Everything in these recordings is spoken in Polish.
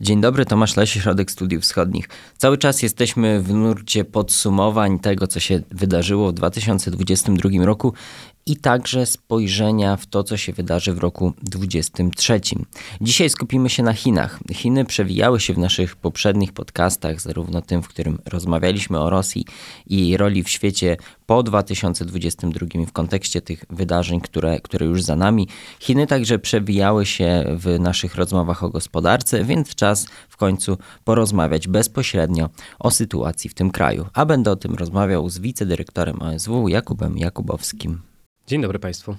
Dzień dobry, Tomasz Lesie, Środek Studiów Wschodnich. Cały czas jesteśmy w nurcie podsumowań tego, co się wydarzyło w 2022 roku i także spojrzenia w to, co się wydarzy w roku 2023. Dzisiaj skupimy się na Chinach. Chiny przewijały się w naszych poprzednich podcastach, zarówno tym, w którym rozmawialiśmy o Rosji i jej roli w świecie po 2022 w kontekście tych wydarzeń, które, które już za nami. Chiny także przewijały się w naszych rozmowach o gospodarce, więc czas w końcu porozmawiać bezpośrednio o sytuacji w tym kraju. A będę o tym rozmawiał z wicedyrektorem OSW Jakubem Jakubowskim. Dzień dobry Państwu.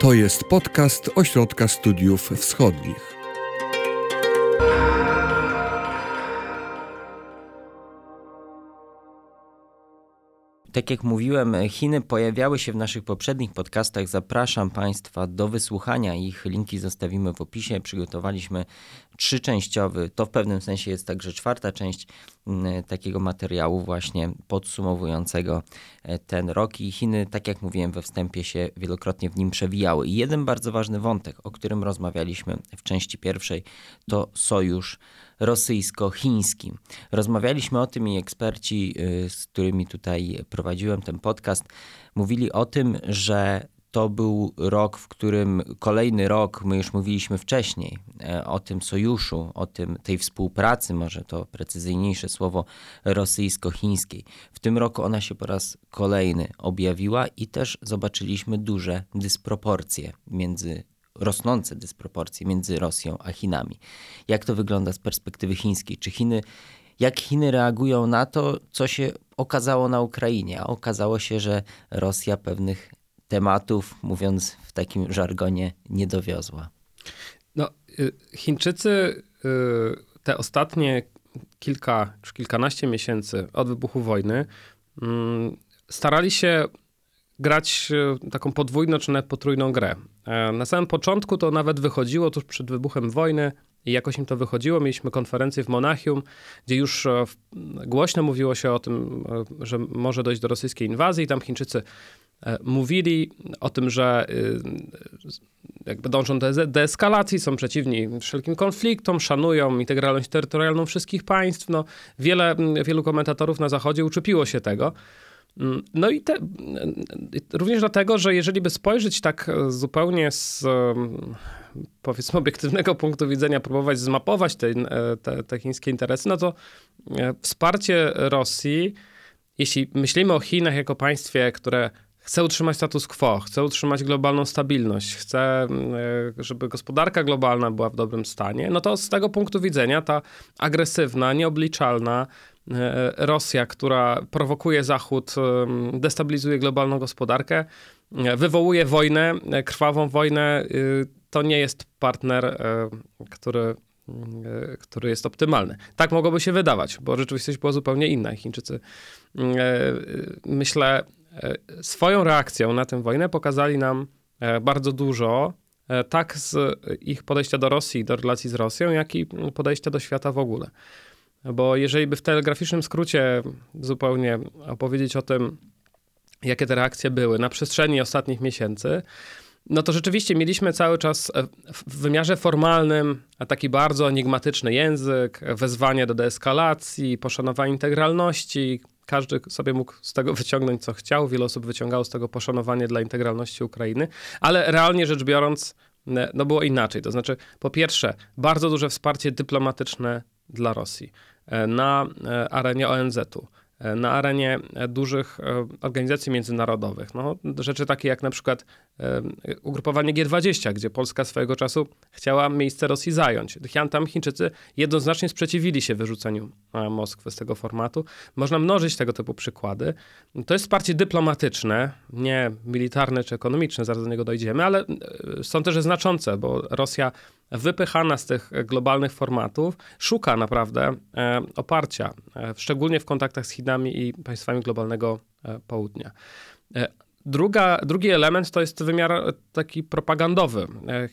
To jest podcast Ośrodka Studiów Wschodnich. Tak jak mówiłem, Chiny pojawiały się w naszych poprzednich podcastach. Zapraszam Państwa do wysłuchania ich. Linki zostawimy w opisie. Przygotowaliśmy trzyczęściowy, to w pewnym sensie jest także czwarta część mm, takiego materiału właśnie podsumowującego e, ten rok i Chiny, tak jak mówiłem we wstępie, się wielokrotnie w nim przewijały. I jeden bardzo ważny wątek, o którym rozmawialiśmy w części pierwszej, to sojusz rosyjsko-chiński. Rozmawialiśmy o tym i eksperci, y, z którymi tutaj prowadziłem ten podcast, mówili o tym, że to był rok, w którym kolejny rok, my już mówiliśmy wcześniej e, o tym sojuszu, o tym, tej współpracy, może to precyzyjniejsze słowo rosyjsko-chińskiej. W tym roku ona się po raz kolejny objawiła i też zobaczyliśmy duże dysproporcje między rosnące dysproporcje między Rosją a Chinami. Jak to wygląda z perspektywy chińskiej? Czy Chiny, jak Chiny reagują na to, co się okazało na Ukrainie? A okazało się, że Rosja pewnych tematów, mówiąc w takim żargonie, nie dowiozła. No, y, Chińczycy y, te ostatnie kilka czy kilkanaście miesięcy od wybuchu wojny mm, starali się grać y, taką podwójną czy nawet potrójną grę. E, na samym początku to nawet wychodziło tuż przed wybuchem wojny i jakoś im to wychodziło. Mieliśmy konferencję w Monachium, gdzie już e, głośno mówiło się o tym, e, że może dojść do rosyjskiej inwazji. Tam Chińczycy mówili o tym, że jakby dążą do deeskalacji, są przeciwni wszelkim konfliktom, szanują integralność terytorialną wszystkich państw. No, wiele, wielu komentatorów na Zachodzie uczepiło się tego. Mm, no i te, również dlatego, że jeżeli by spojrzeć tak zupełnie z powiedzmy obiektywnego punktu widzenia, próbować zmapować te, te, te chińskie interesy, no to e, wsparcie Rosji, jeśli myślimy o Chinach jako państwie, które chce utrzymać status quo, chce utrzymać globalną stabilność, chce, e, żeby gospodarka globalna była w dobrym stanie, no to z tego punktu widzenia ta agresywna, nieobliczalna, E, Rosja, która prowokuje Zachód, destabilizuje globalną gospodarkę, e, wywołuje wojnę, e, krwawą wojnę, to nie jest partner, który, który jest optymalny. Tak mogłoby się wydawać, bo rzeczywistość była zupełnie inna. Chińczycy, myślę, swoją reakcją na tę wojnę pokazali nam bardzo dużo, tak z ich podejścia do Rosji, do relacji z Rosją, jak i podejścia do świata w ogóle. Bo jeżeli by w telegraficznym skrócie zupełnie opowiedzieć o tym, jakie te reakcje były na przestrzeni ostatnich miesięcy, no to rzeczywiście mieliśmy cały czas w wymiarze formalnym taki bardzo enigmatyczny język, wezwanie do deeskalacji, poszanowanie integralności. Każdy sobie mógł z tego wyciągnąć, co chciał. Wiele osób wyciągało z tego poszanowanie dla integralności Ukrainy, ale realnie rzecz biorąc, no było inaczej. To znaczy, po pierwsze, bardzo duże wsparcie dyplomatyczne dla Rosji. E, na e, arenie ONZ-u, e, na arenie dużych organizacji międzynarodowych. No, rzeczy takie jak na przykład ugrupowanie G20, gdzie Polska swojego czasu chciała miejsce Rosji zająć. Tam Chińczycy jednoznacznie sprzeciwili się wyrzuceniu Moskwy z tego formatu. Można mnożyć tego typu przykłady. To jest wsparcie dyplomatyczne, nie militarne czy ekonomiczne, zaraz do niego dojdziemy, ale są też znaczące, bo Rosja wypychana z tych globalnych formatów, szuka naprawdę e, oparcia, e, szczególnie w kontaktach z Chinami i państwami globalnego e, południa. Druga, drugi element to jest wymiar taki propagandowy.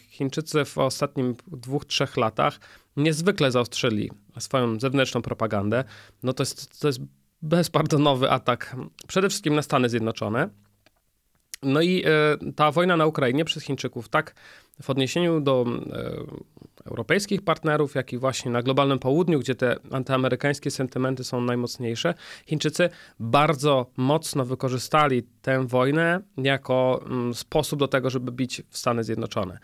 Chińczycy w ostatnim dwóch, trzech latach niezwykle zaostrzyli swoją zewnętrzną propagandę. No to jest, to jest bezpardonowy atak przede wszystkim na Stany Zjednoczone. No i ta wojna na Ukrainie przez Chińczyków tak w odniesieniu do europejskich partnerów, jak i właśnie na globalnym południu, gdzie te antyamerykańskie sentymenty są najmocniejsze, Chińczycy bardzo mocno wykorzystali tę wojnę jako mm, sposób do tego, żeby bić w Stany Zjednoczone.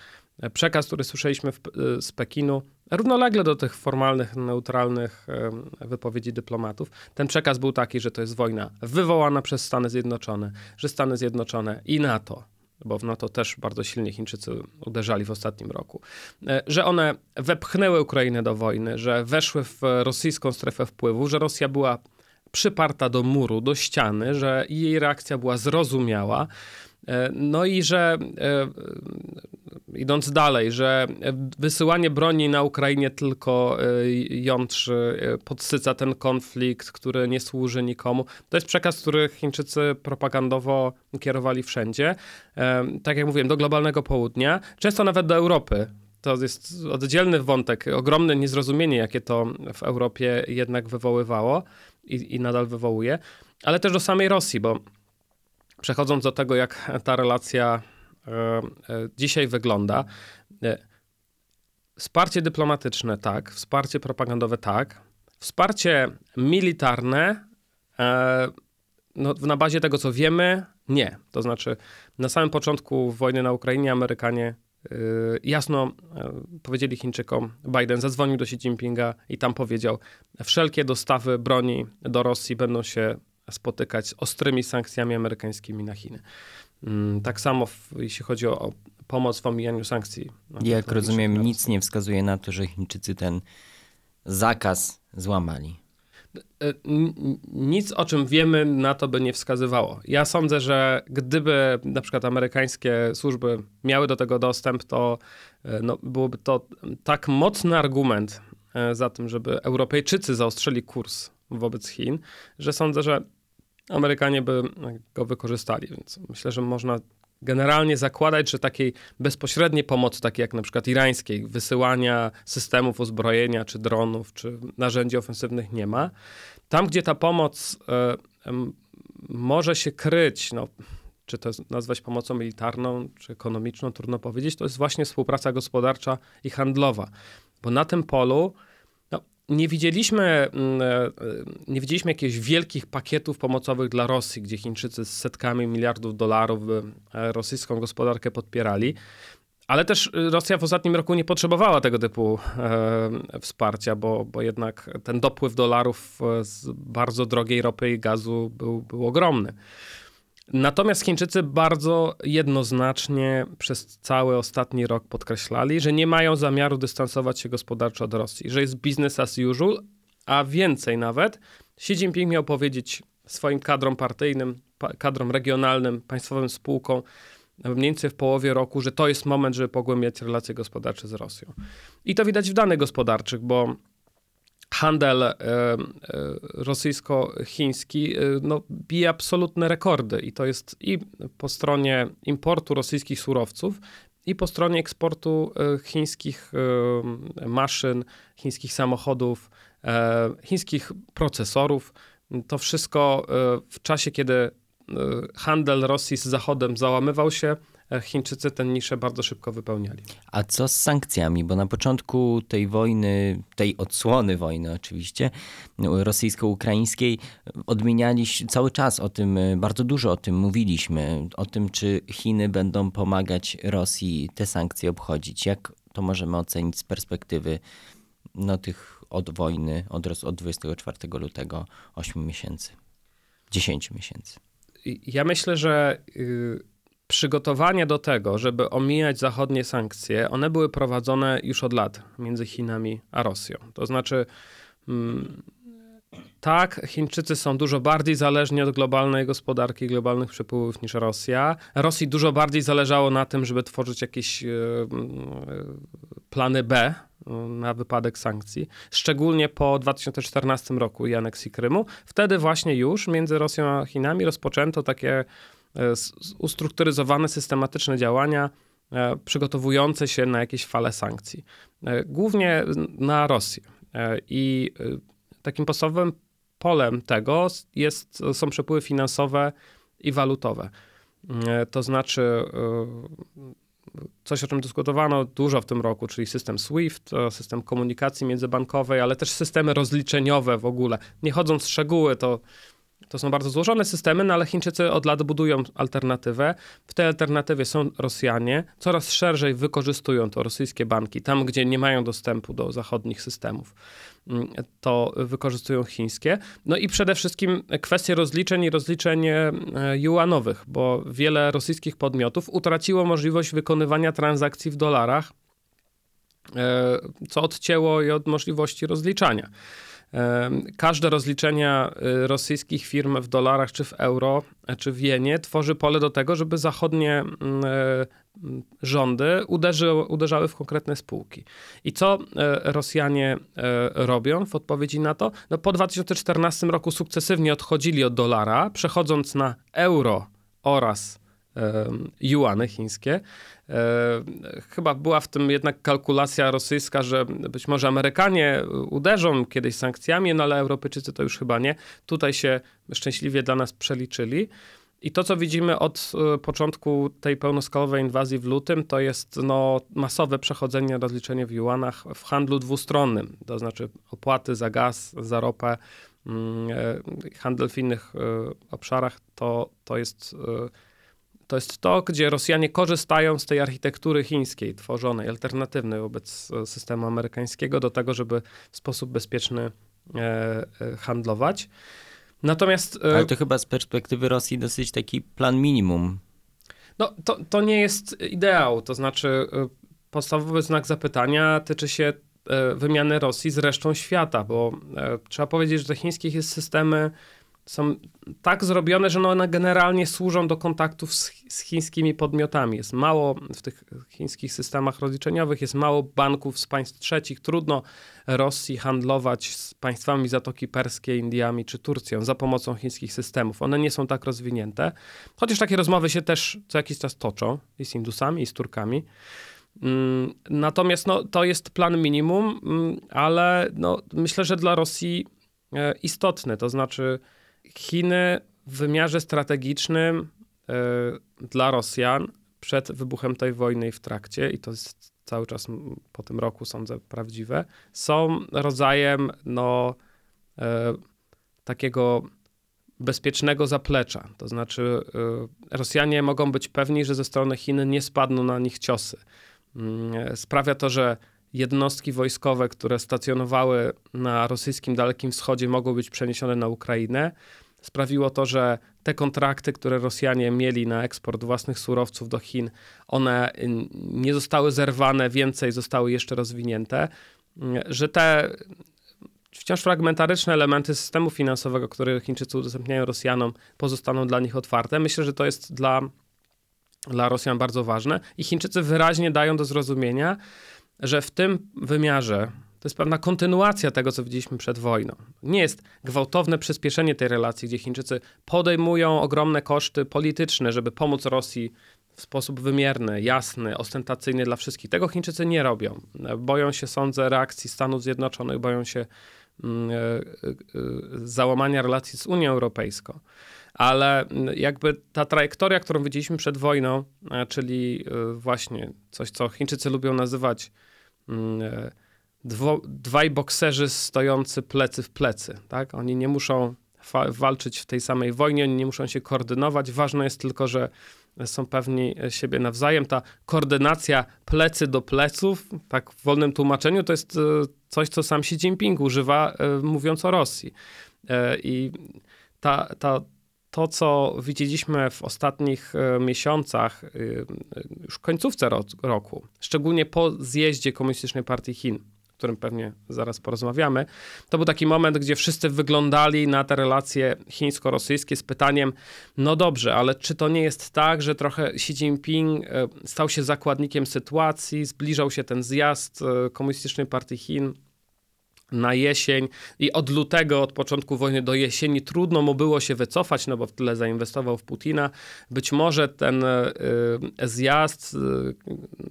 Przekaz, który słyszeliśmy w, z Pekinu, równolegle do tych formalnych, neutralnych wypowiedzi dyplomatów, ten przekaz był taki, że to jest wojna wywołana przez Stany Zjednoczone, że Stany Zjednoczone i NATO bo w NATO też bardzo silnie Chińczycy uderzali w ostatnim roku, e, że one wepchnęły Ukrainę do wojny, że weszły w rosyjską strefę wpływu, że Rosja była przyparta do muru, do ściany, że jej reakcja była zrozumiała. E, no i że e, idąc dalej, że wysyłanie broni na Ukrainie tylko e, jątrzy, podsyca ten konflikt, który nie służy nikomu. To jest przekaz, który Chińczycy propagandowo kierowali wszędzie. Tak jak mówiłem, do globalnego południa, często nawet do Europy. To jest oddzielny wątek, ogromne niezrozumienie, jakie to w Europie jednak wywoływało i, i nadal wywołuje, ale też do samej Rosji, bo Przechodząc do tego, jak ta relacja e, e, dzisiaj wygląda. E, wsparcie dyplomatyczne tak, wsparcie propagandowe tak, wsparcie militarne no, na bazie tego, co wiemy, nie. To znaczy, na samym początku wojny na Ukrainie Amerykanie jasno powiedzieli Chińczykom, Biden zadzwonił do Xi Jinpinga i tam powiedział, wszelkie dostawy broni do Rosji będą się spotykać z ostrymi sankcjami amerykańskimi na Chiny. Mm, tak samo w, jeśli chodzi o, o pomoc w omijaniu sankcji. Jak rozumiem, nic nie wskazuje na to, że Chińczycy ten zakaz złamali. E, nic, o czym wiemy, na to by nie wskazywało. Ja sądzę, że gdyby na przykład amerykańskie służby miały do tego dostęp, to e, no, byłoby to tak mocny argument e, za tym, żeby Europejczycy zaostrzyli kurs wobec Chin, że sądzę, że Amerykanie by go wykorzystali. Więc myślę, że można generalnie zakładać, że takiej bezpośredniej pomocy, takiej jak na przykład irańskiej, wysyłania systemów uzbrojenia, czy dronów, czy narzędzi ofensywnych nie ma. Tam, gdzie ta pomoc y, y, może się kryć, no, czy to nazwać pomocą militarną, czy ekonomiczną, trudno powiedzieć, to jest właśnie współpraca gospodarcza i handlowa. Bo na tym polu nie widzieliśmy, mm, e, nie widzieliśmy jakichś wielkich pakietów pomocowych dla Rosji, gdzie Chińczycy z setkami miliardów dolarów e, rosyjską gospodarkę podpierali. Ale też Rosja w ostatnim roku nie potrzebowała tego typu e, wsparcia, bo, bo jednak ten dopływ dolarów z bardzo drogiej ropy i gazu był, był ogromny. Natomiast Chińczycy bardzo jednoznacznie przez cały ostatni rok podkreślali, że nie mają zamiaru dystansować się gospodarczo od Rosji, że jest business as usual, a więcej nawet. Xi Jinping miał powiedzieć swoim kadrom partyjnym, kadrom regionalnym, państwowym spółkom mniej więcej w połowie roku, że to jest moment, żeby pogłębiać relacje gospodarcze z Rosją. I to widać w danych gospodarczych, bo handel e, e, rosyjsko-chiński e, no, bije absolutne rekordy i to jest i po stronie importu rosyjskich surowców, i po stronie eksportu chińskich maszyn, chińskich samochodów, chińskich procesorów. To wszystko w czasie, kiedy handel Rosji z Zachodem załamywał się, Chińczycy tę niszę bardzo szybko wypełniali. A co z sankcjami? Bo na początku tej wojny, tej odsłony wojny oczywiście, rosyjsko-ukraińskiej, odmienialiśmy cały czas o tym, bardzo dużo o tym mówiliśmy, o tym, czy Chiny będą pomagać Rosji te sankcje obchodzić. Jak to możemy ocenić z perspektywy no, tych od wojny, od, od 24 lutego 8 miesięcy, 10 miesięcy? Ja myślę, że... Yy przygotowania do tego, żeby omijać zachodnie sankcje, one były prowadzone już od lat między Chinami a Rosją. To znaczy, mm, tak, Chińczycy są dużo bardziej zależni od globalnej gospodarki, globalnych przepływów niż Rosja. Rosji dużo bardziej zależało na tym, żeby tworzyć jakieś e, plany B e, na wypadek sankcji, szczególnie po 2014 roku i aneksji Krymu. Wtedy właśnie już między Rosją a Chinami rozpoczęto takie E, ustrukturyzowane, systematyczne działania e, przygotowujące się na jakieś fale sankcji. E, głównie na Rosję. I takim podstawowym polem tego jest, są przepływy finansowe i walutowe. To znaczy coś, o czym dyskutowano dużo w tym roku, czyli system SWIFT, system komunikacji międzybankowej, ale też systemy rozliczeniowe w ogóle. Nie chodząc w szczegóły, to to są bardzo złożone systemy, no ale Chińczycy od lat budują alternatywę. W tej alternatywie są Rosjanie. Coraz szerzej wykorzystują to rosyjskie banki. Tam, gdzie nie mają dostępu do zachodnich systemów, mm, to wykorzystują chińskie. No i przede wszystkim kwestie rozliczeń i rozliczeń e, juanowych, bo wiele rosyjskich podmiotów utraciło możliwość wykonywania transakcji w dolarach, e, co odcięło je od możliwości rozliczania. Każde rozliczenia y, rosyjskich firm w dolarach, czy w euro, czy w jenie tworzy pole do tego, żeby zachodnie mm, e, rządy uderzy, uderzały w konkretne spółki. I co e, Rosjanie e, robią w odpowiedzi na to? No, po 2014 roku sukcesywnie odchodzili od dolara, przechodząc na euro oraz juany chińskie. Chyba była w tym jednak kalkulacja rosyjska, że być może Amerykanie uderzą kiedyś sankcjami, no ale Europejczycy to już chyba nie. Tutaj się szczęśliwie dla nas przeliczyli. I to, co widzimy od e, początku tej pełnoskalowej inwazji w lutym, to jest no, masowe przechodzenie rozliczenia w juanach w handlu dwustronnym, to znaczy opłaty za gaz, za ropę, mm, e, handel w innych e, obszarach, to, to jest to jest to, gdzie Rosjanie korzystają z tej architektury chińskiej, tworzonej, alternatywnej wobec e, systemu amerykańskiego, do tego, żeby w sposób bezpieczny e, e, handlować. Natomiast. Ale to chyba z perspektywy Rosji dosyć taki plan minimum. No, to, to nie jest ideał. To znaczy, podstawowy znak zapytania tyczy się wymiany Rosji z resztą świata, bo trzeba powiedzieć, że te chińskie systemy są tak zrobione, że no one generalnie służą do kontaktów z, z, chińskimi podmiotami. Jest mało w tych chińskich systemach rozliczeniowych, jest mało banków z państw trzecich. Trudno Rosji handlować z państwami Zatoki Perskiej, Indiami czy Turcją za pomocą chińskich systemów. One nie są tak rozwinięte, chociaż takie rozmowy się też co jakiś czas toczą i z Indusami, i z Turkami. Mm, natomiast no, to jest plan minimum, mm, ale no, myślę, że dla Rosji e, istotne, to znaczy Chiny w wymiarze strategicznym y, dla Rosjan przed wybuchem tej wojny i w trakcie, i to jest cały czas po tym roku, sądzę, prawdziwe, są rodzajem no, y, takiego bezpiecznego zaplecza. To znaczy, y, Rosjanie mogą być pewni, że ze strony Chin nie spadną na nich ciosy. Mm, sprawia to, że jednostki wojskowe, które stacjonowały na rosyjskim Dalekim Wschodzie, mogą być przeniesione na Ukrainę. Sprawiło to, że te kontrakty, które Rosjanie mieli na eksport własnych surowców do Chin, one nie zostały zerwane, więcej zostały jeszcze rozwinięte, że te wciąż fragmentaryczne elementy systemu finansowego, które Chińczycy udostępniają Rosjanom, pozostaną dla nich otwarte. Myślę, że to jest dla, dla Rosjan bardzo ważne i Chińczycy wyraźnie dają do zrozumienia, że w tym wymiarze to jest pewna kontynuacja tego, co widzieliśmy przed wojną. Nie jest gwałtowne przyspieszenie tej relacji, gdzie Chińczycy podejmują ogromne koszty polityczne, żeby pomóc Rosji w sposób wymierny, jasny, ostentacyjny dla wszystkich. Tego Chińczycy nie robią. Boją się, sądzę, reakcji Stanów Zjednoczonych, boją się mm, e, e, załamania relacji z Unią Europejską. Ale jakby ta trajektoria, którą widzieliśmy przed wojną, e, czyli właśnie coś, co Chińczycy lubią nazywać mm, dwo, dwaj bokserzy stojący plecy w plecy. Tak? Oni nie muszą walczyć w tej samej wojnie, oni nie muszą się koordynować. Ważne jest tylko, że są pewni siebie nawzajem. Ta koordynacja plecy do pleców, tak w wolnym tłumaczeniu, to jest e, coś, co sam Xi Jinping używa, e, mówiąc o Rosji. E, I ta, ta, to, co widzieliśmy w ostatnich miesiącach, już w końcówce roku, szczególnie po zjeździe Komunistycznej Partii Chin, o którym pewnie zaraz porozmawiamy, to był taki moment, gdzie wszyscy wyglądali na te relacje chińsko-rosyjskie z pytaniem, no dobrze, ale czy to nie jest tak, że trochę Xi Jinping e, stał się zakładnikiem sytuacji, zbliżał się ten zjazd e, Komunistycznej Partii Chin, na jesień i od lutego, od początku wojny do jesieni trudno mu było się wycofać, no bo w tyle zainwestował w Putina. Być może ten y, zjazd y,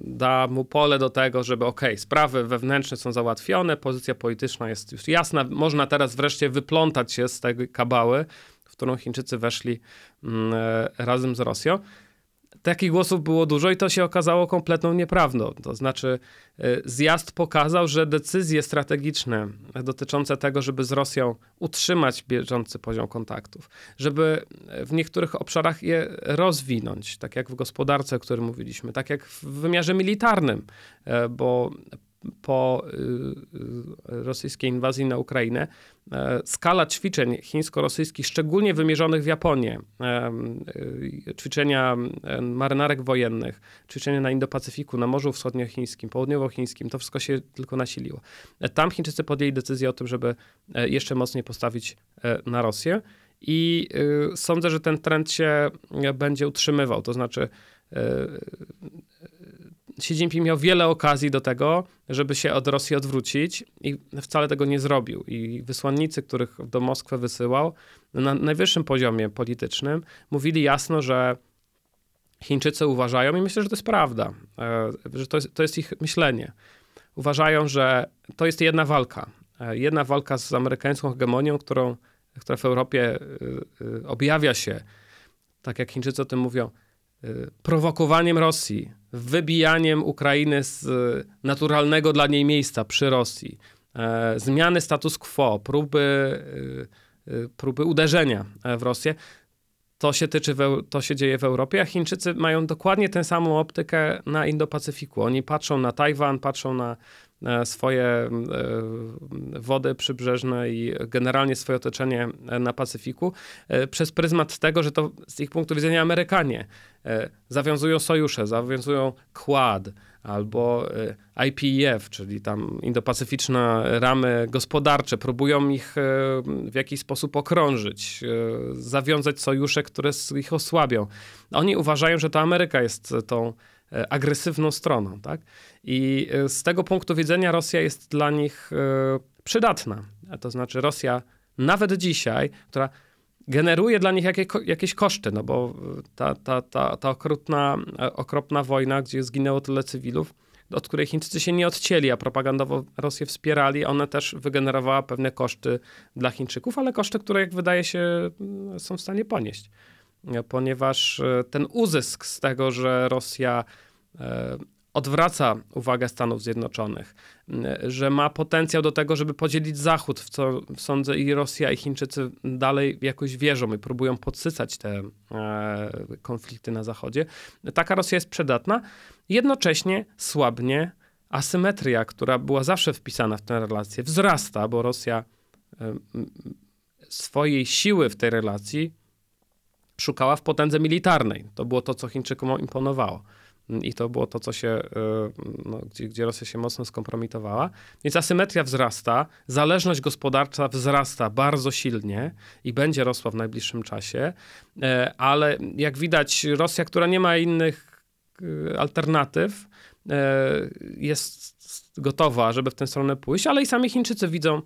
da mu pole do tego, żeby ok, sprawy wewnętrzne są załatwione, pozycja polityczna jest już jasna, można teraz wreszcie wyplątać się z tej kabały, w którą Chińczycy weszli y, razem z Rosją. Takich głosów było dużo i to się okazało kompletną nieprawdą. To znaczy, y, zjazd pokazał, że decyzje strategiczne dotyczące tego, żeby z Rosją utrzymać bieżący poziom kontaktów, żeby w niektórych obszarach je rozwinąć, tak jak w gospodarce, o którym mówiliśmy, tak jak w wymiarze militarnym, e, bo po y, y, rosyjskiej inwazji na Ukrainę, e, skala ćwiczeń chińsko-rosyjskich, szczególnie wymierzonych w Japonię, e, y, ćwiczenia marynarek wojennych, ćwiczenia na Indo-Pacyfiku, na Morzu Wschodniochińskim, Południowochińskim, to wszystko się tylko nasiliło. E, tam Chińczycy podjęli decyzję o tym, żeby jeszcze mocniej postawić na Rosję i sądzę, że ten trend się będzie utrzymywał, to znaczy Xi Jinping miał wiele okazji do tego, żeby się od Rosji odwrócić i wcale tego nie zrobił. I wysłannicy, których do Moskwy wysyłał, na najwyższym poziomie politycznym, mówili jasno, że Chińczycy uważają, i myślę, że to jest prawda, e, że to jest, to jest ich myślenie. Uważają, że to jest jedna walka. E, jedna walka z amerykańską hegemonią, którą, która w Europie e, objawia się, tak jak Chińczycy o tym mówią, prowokowaniem Rosji, wybijaniem Ukrainy z naturalnego dla niej miejsca przy Rosji, e, zmiany status quo, próby, e, e, próby uderzenia w Rosję, to się, tyczy to się dzieje w Europie, a Chińczycy mają dokładnie tę samą optykę na Indo-Pacyfiku. Oni patrzą na Tajwan, patrzą na swoje e, wody przybrzeżne i generalnie swoje otoczenie na Pacyfiku e, przez pryzmat tego, że to z ich punktu widzenia Amerykanie zawiązują sojusze, zawiązują Quad albo IPEF, czyli tam indopacyficzne ramy gospodarcze, próbują ich w jakiś sposób okrążyć, zawiązać sojusze, które ich osłabią. Oni uważają, że to Ameryka jest tą E, agresywną stroną. Tak? I e, z tego punktu widzenia Rosja jest dla nich e, przydatna. To znaczy Rosja nawet dzisiaj, która generuje dla nich jakieś, jakieś koszty, no bo ta, ta, ta, ta okrutna, okropna wojna, gdzie zginęło tyle cywilów, od której Chińczycy się nie odcięli, a propagandowo Rosję wspierali, ona też wygenerowała pewne koszty dla Chińczyków, ale koszty, które jak wydaje się są w stanie ponieść. Ponieważ ten uzysk z tego, że Rosja E, odwraca uwagę Stanów Zjednoczonych, że ma potencjał do tego, żeby podzielić Zachód, w co sądzę i Rosja i Chińczycy dalej jakoś wierzą i próbują podsycać te e, konflikty na Zachodzie. Taka Rosja jest przydatna. Jednocześnie słabnie asymetria, która była zawsze wpisana w tę relację, wzrasta, bo Rosja e, swojej siły w tej relacji szukała w potędze militarnej. To było to, co Chińczykom imponowało. I to było to, co się, e, no, gdzie, gdzie Rosja się mocno skompromitowała. Więc asymetria wzrasta, zależność gospodarcza wzrasta bardzo silnie i będzie rosła w najbliższym czasie, e, ale jak widać, Rosja, która nie ma innych e, alternatyw, jest gotowa, żeby w tę stronę pójść, ale i sami Chińczycy widzą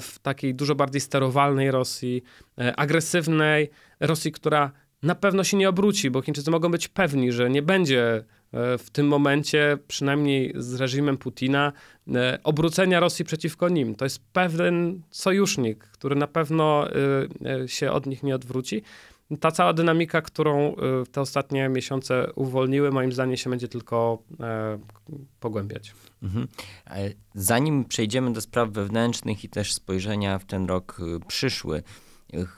w takiej dużo bardziej sterowalnej Rosji, agresywnej Rosji, która na pewno się nie obróci, bo Chińczycy mogą być pewni, że nie będzie E, w tym momencie, przynajmniej z reżimem Putina, e, obrócenia Rosji przeciwko nim. To jest pewien sojusznik, który na pewno e, się od nich nie odwróci. Ta cała dynamika, którą te ostatnie miesiące uwolniły, moim zdaniem się będzie tylko pogłębiać. Mhm. Zanim przejdziemy do spraw wewnętrznych i też spojrzenia w ten rok przyszły,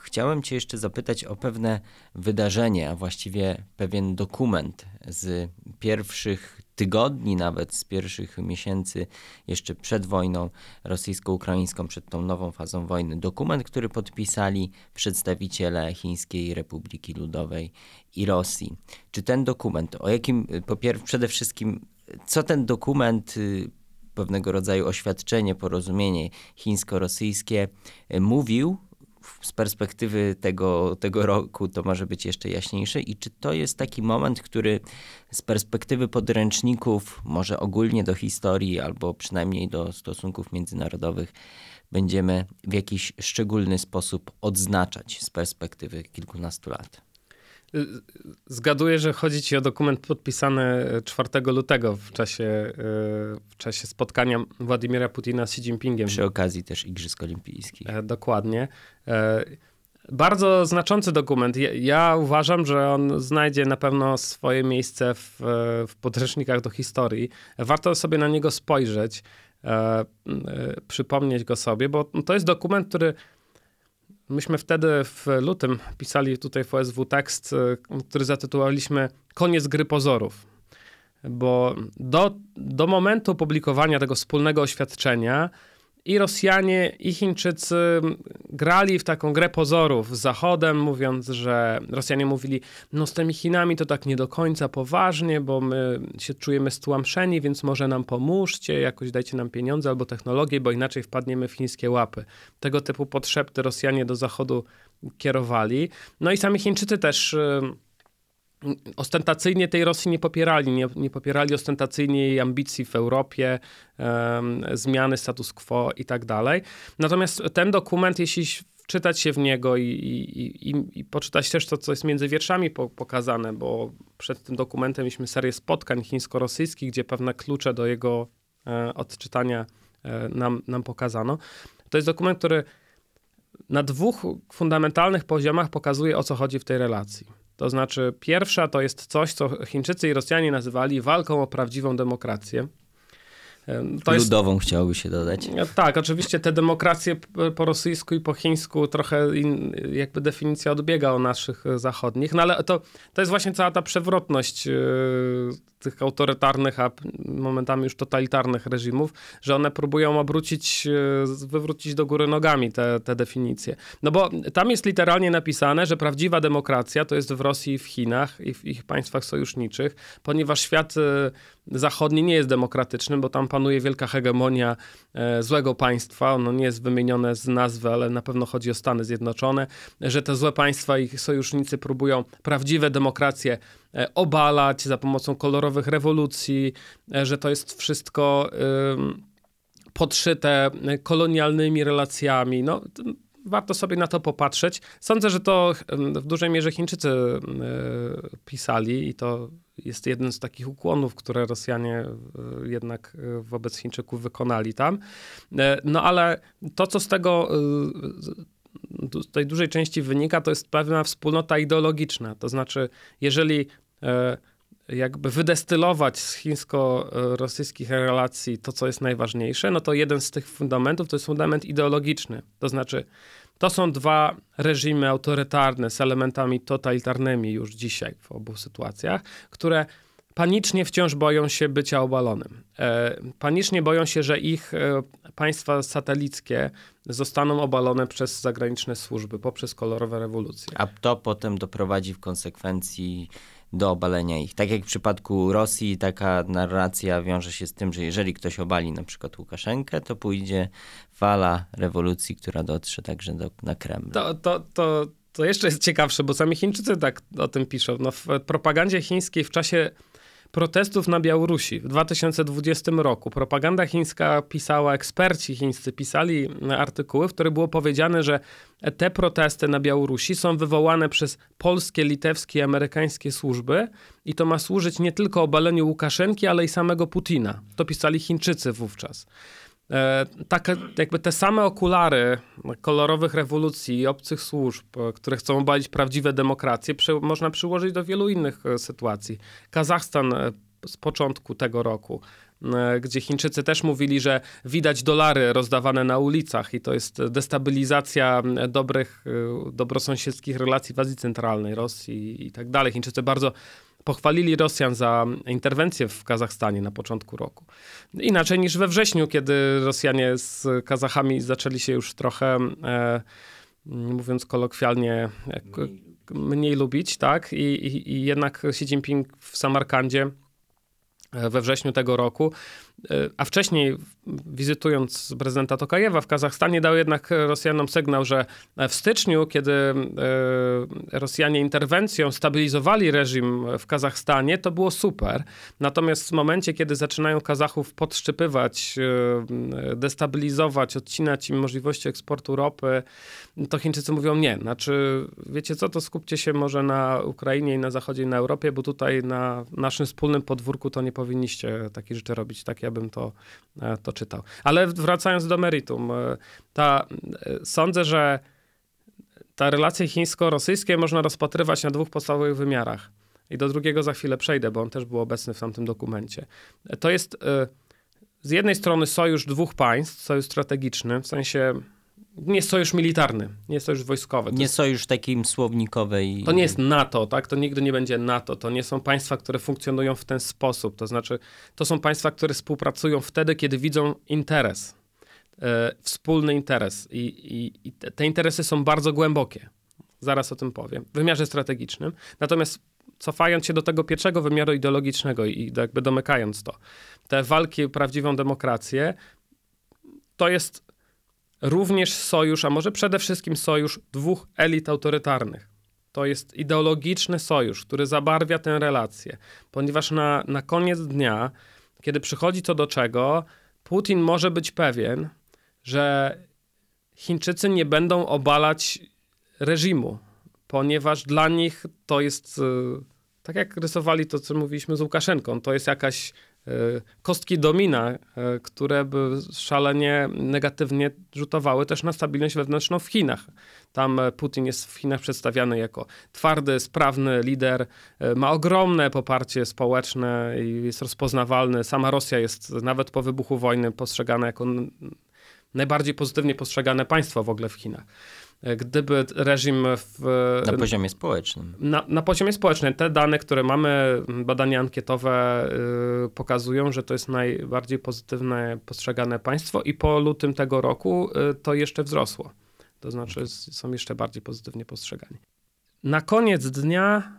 Chciałem Cię jeszcze zapytać o pewne wydarzenie, a właściwie pewien dokument z pierwszych tygodni, nawet z pierwszych miesięcy jeszcze przed wojną rosyjsko-ukraińską, przed tą nową fazą wojny. Dokument, który podpisali przedstawiciele Chińskiej Republiki Ludowej i Rosji. Czy ten dokument, o jakim, po pierwsze, przede wszystkim, co ten dokument y, pewnego rodzaju oświadczenie, porozumienie chińsko-rosyjskie y, mówił z perspektywy tego, tego roku to może być jeszcze jaśniejsze i czy to jest taki moment, który z perspektywy podręczników, może ogólnie do historii albo przynajmniej do stosunków międzynarodowych, będziemy w jakiś szczególny sposób odznaczać z perspektywy kilkunastu lat? Zgaduję, że chodzi ci o dokument podpisany 4 lutego w czasie, e, w czasie spotkania Władimira Putina z Xi Jinpingiem. Przy okazji też Igrzysk Olimpijskich. E, dokładnie. E, bardzo znaczący dokument. Ja, uważam, że on znajdzie na pewno swoje miejsce w, w podręcznikach do historii. Warto sobie na niego spojrzeć, e, przypomnieć go sobie, bo to jest dokument, który myśmy wtedy w lutym pisali tutaj w OSW tekst, e, który zatytułowaliśmy Koniec gry pozorów. Bo do, do momentu opublikowania tego wspólnego oświadczenia i Rosjanie, i Chińczycy grali w taką grę pozorów z Zachodem, mówiąc, że Rosjanie mówili, no z tymi Chinami to tak nie do końca poważnie, bo my się czujemy stłamszeni, więc może nam pomóżcie, jakoś dajcie nam pieniądze albo technologię, bo inaczej wpadniemy w chińskie łapy. Tego typu potrzeby Rosjanie do Zachodu kierowali. No i sami Chińczycy też ostentacyjnie tej Rosji nie popierali, nie, nie popierali ostentacyjnie jej ambicji w Europie, um, zmiany status quo i tak dalej. Natomiast ten dokument, jeśli wczytać się w niego i, i, i, i poczytać też to, co jest między wierszami po, pokazane, bo przed tym dokumentem mieliśmy serię spotkań chińsko-rosyjskich, gdzie pewne klucze do jego e, odczytania e, nam, nam pokazano. To jest dokument, który na dwóch fundamentalnych poziomach pokazuje, o co chodzi w tej relacji. To znaczy, pierwsza to jest coś, co Chińczycy i Rosjanie nazywali walką o prawdziwą demokrację. To Ludową jest, chciałoby się dodać. Tak, oczywiście te demokracje po rosyjsku i po chińsku trochę in, jakby definicja odbiega od naszych zachodnich, no ale to, to jest właśnie cała ta przewrotność yy, tych autorytarnych, a momentami już totalitarnych reżimów, że one próbują obrócić, yy, wywrócić do góry nogami te, te definicje. No bo tam jest literalnie napisane, że prawdziwa demokracja to jest w Rosji w Chinach i w ich państwach sojuszniczych, ponieważ świat yy, zachodni nie jest demokratyczny, bo tam panuje wielka hegemonia e, złego państwa. Ono nie jest wymienione z nazwy, ale na pewno chodzi o Stany Zjednoczone, że te złe państwa i ich sojusznicy próbują prawdziwe demokracje e, obalać za pomocą kolorowych rewolucji, e, że to jest wszystko podszyte kolonialnymi relacjami. No, warto sobie na to popatrzeć. Sądzę, że to w dużej mierze Chińczycy pisali i to jest jeden z takich ukłonów, które Rosjanie e, jednak e, wobec Chińczyków wykonali tam. E, no ale to, co z tego tej dużej części wynika, to jest pewna wspólnota ideologiczna. To znaczy, jeżeli jakby wydestylować z chińsko-rosyjskich relacji to, co jest najważniejsze, no to jeden z tych fundamentów to jest fundament ideologiczny. To znaczy, to są dwa reżimy autorytarne z elementami totalitarnymi już dzisiaj w obu sytuacjach, które panicznie wciąż boją się bycia obalonym. E, panicznie boją się, że ich e, państwa satelickie zostaną obalone przez zagraniczne służby poprzez kolorowe rewolucje. A to potem doprowadzi w konsekwencji do obalenia ich. Tak jak w przypadku Rosji, taka narracja wiąże się z tym, że jeżeli ktoś obali na przykład Łukaszenkę, to pójdzie fala rewolucji, która dotrze także do, na Kreml. To, to, to, to jeszcze jest ciekawsze, bo sami Chińczycy tak o tym piszą. No, w propagandzie chińskiej w czasie protestów na Białorusi w 2020 roku. Propaganda chińska pisała, eksperci chińscy pisali artykuły, w których było powiedziane, że te protesty na Białorusi są wywołane przez polskie, litewskie i amerykańskie służby i to ma służyć nie tylko obaleniu Łukaszenki, ale i samego Putina. To pisali Chińczycy wówczas. E, tak, jakby te same okulary kolorowych rewolucji i obcych służb, e, które chcą obalić prawdziwe demokracje, przy, można przyłożyć do wielu innych e, sytuacji. Kazachstan z początku tego roku, gdzie Chińczycy też mówili, że widać dolary rozdawane na ulicach i to jest destabilizacja dobrych, dobrosąsiedzkich relacji w Azji Centralnej, Rosji i tak dalej. Chińczycy bardzo pochwalili Rosjan za interwencję w Kazachstanie na początku roku. Inaczej niż we wrześniu, kiedy Rosjanie z Kazachami zaczęli się już trochę, e, mówiąc kolokwialnie, mniej, mniej lubić, tak? I, i, I jednak Xi Jinping w Samarkandzie e, we wrześniu tego roku E, a wcześniej, wizytując prezydenta Tokajewa w Kazachstanie, dał jednak Rosjanom sygnał, że w styczniu, kiedy e, Rosjanie interwencją stabilizowali reżim w Kazachstanie, to było super. Natomiast w momencie, kiedy zaczynają Kazachów podszczypywać, e, destabilizować, odcinać im możliwości eksportu ropy, to Chińczycy mówią nie. Znaczy, wiecie co, to skupcie się może na Ukrainie i na Zachodzie i na Europie, bo tutaj na naszym wspólnym podwórku to nie powinniście takie rzeczy robić, takie bym to, e, to czytał. Ale wracając do meritum, e, ta, e, sądzę, że ta relacja chińsko-rosyjskie można rozpatrywać na dwóch podstawowych wymiarach. I do drugiego za chwilę przejdę, bo on też był obecny w tamtym dokumencie. To jest z jednej strony sojusz dwóch państw, sojusz strategiczny, w sensie nie jest sojusz militarny, nie jest sojusz wojskowy. To Nie jest, sojusz takim słownikowej. to nie jest NATO, tak? To nigdy nie będzie NATO. To nie są państwa, które funkcjonują w ten sposób. To znaczy, to są państwa, które współpracują wtedy, kiedy widzą interes, e, wspólny interes. I, i, I te te interesy są bardzo głębokie. Zaraz o tym powiem. W wymiarze strategicznym. Natomiast cofając się do tego pierwszego wymiaru ideologicznego i jakby domykając to, te walki o prawdziwą demokrację, to jest również sojusz, a może przede wszystkim sojusz dwóch elit autorytarnych. To jest ideologiczny sojusz, który zabarwia tę relację, ponieważ na, na koniec dnia, kiedy przychodzi co do czego, Putin może być pewien, że Chińczycy nie będą obalać reżimu, ponieważ dla nich to jest, y, tak jak rysowali to, co mówiliśmy z Łukaszenką, to jest jakaś kostki domina, y, które by szalenie negatywnie rzutowały też na stabilność wewnętrzną w Chinach. Tam e, Putin jest w Chinach przedstawiany jako twardy, sprawny lider, e, ma ogromne poparcie społeczne i jest rozpoznawalny. Sama Rosja jest nawet po wybuchu wojny postrzegana jako najbardziej pozytywnie postrzegane państwo w ogóle w Chinach. E, Gdyby reżim w, Na poziomie społecznym. na, na poziomie społecznym te dane, które mamy, badania ankietowe y, pokazują, że to jest najbardziej pozytywne postrzegane państwo i po lutym tego roku y, to jeszcze wzrosło. To znaczy s- są jeszcze bardziej pozytywnie postrzegani. Na koniec dnia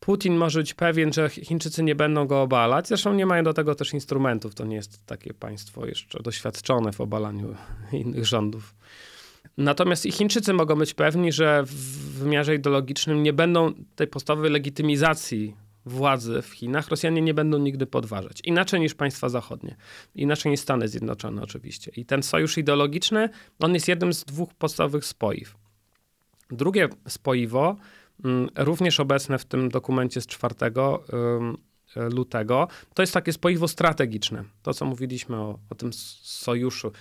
Putin może być pewien, że Chińczycy nie będą go obalać. Zresztą nie mają do tego też instrumentów. To nie jest takie państwo jeszcze doświadczone w obalaniu innych rządów. Natomiast i Chińczycy mogą być pewni, że w wymiarze ideologicznym nie będą tej podstawowej legitymizacji władzy w Chinach Rosjanie nie będą nigdy podważać. Inaczej niż państwa zachodnie. Inaczej niż Stany Zjednoczone oczywiście. I ten sojusz ideologiczny, on jest jednym z dwóch podstawowych spoiw. Drugie spoiwo, mm, również obecne w tym dokumencie z 4 ym, lutego, to jest takie spoiwo strategiczne. To, co mówiliśmy o, o tym sojuszu.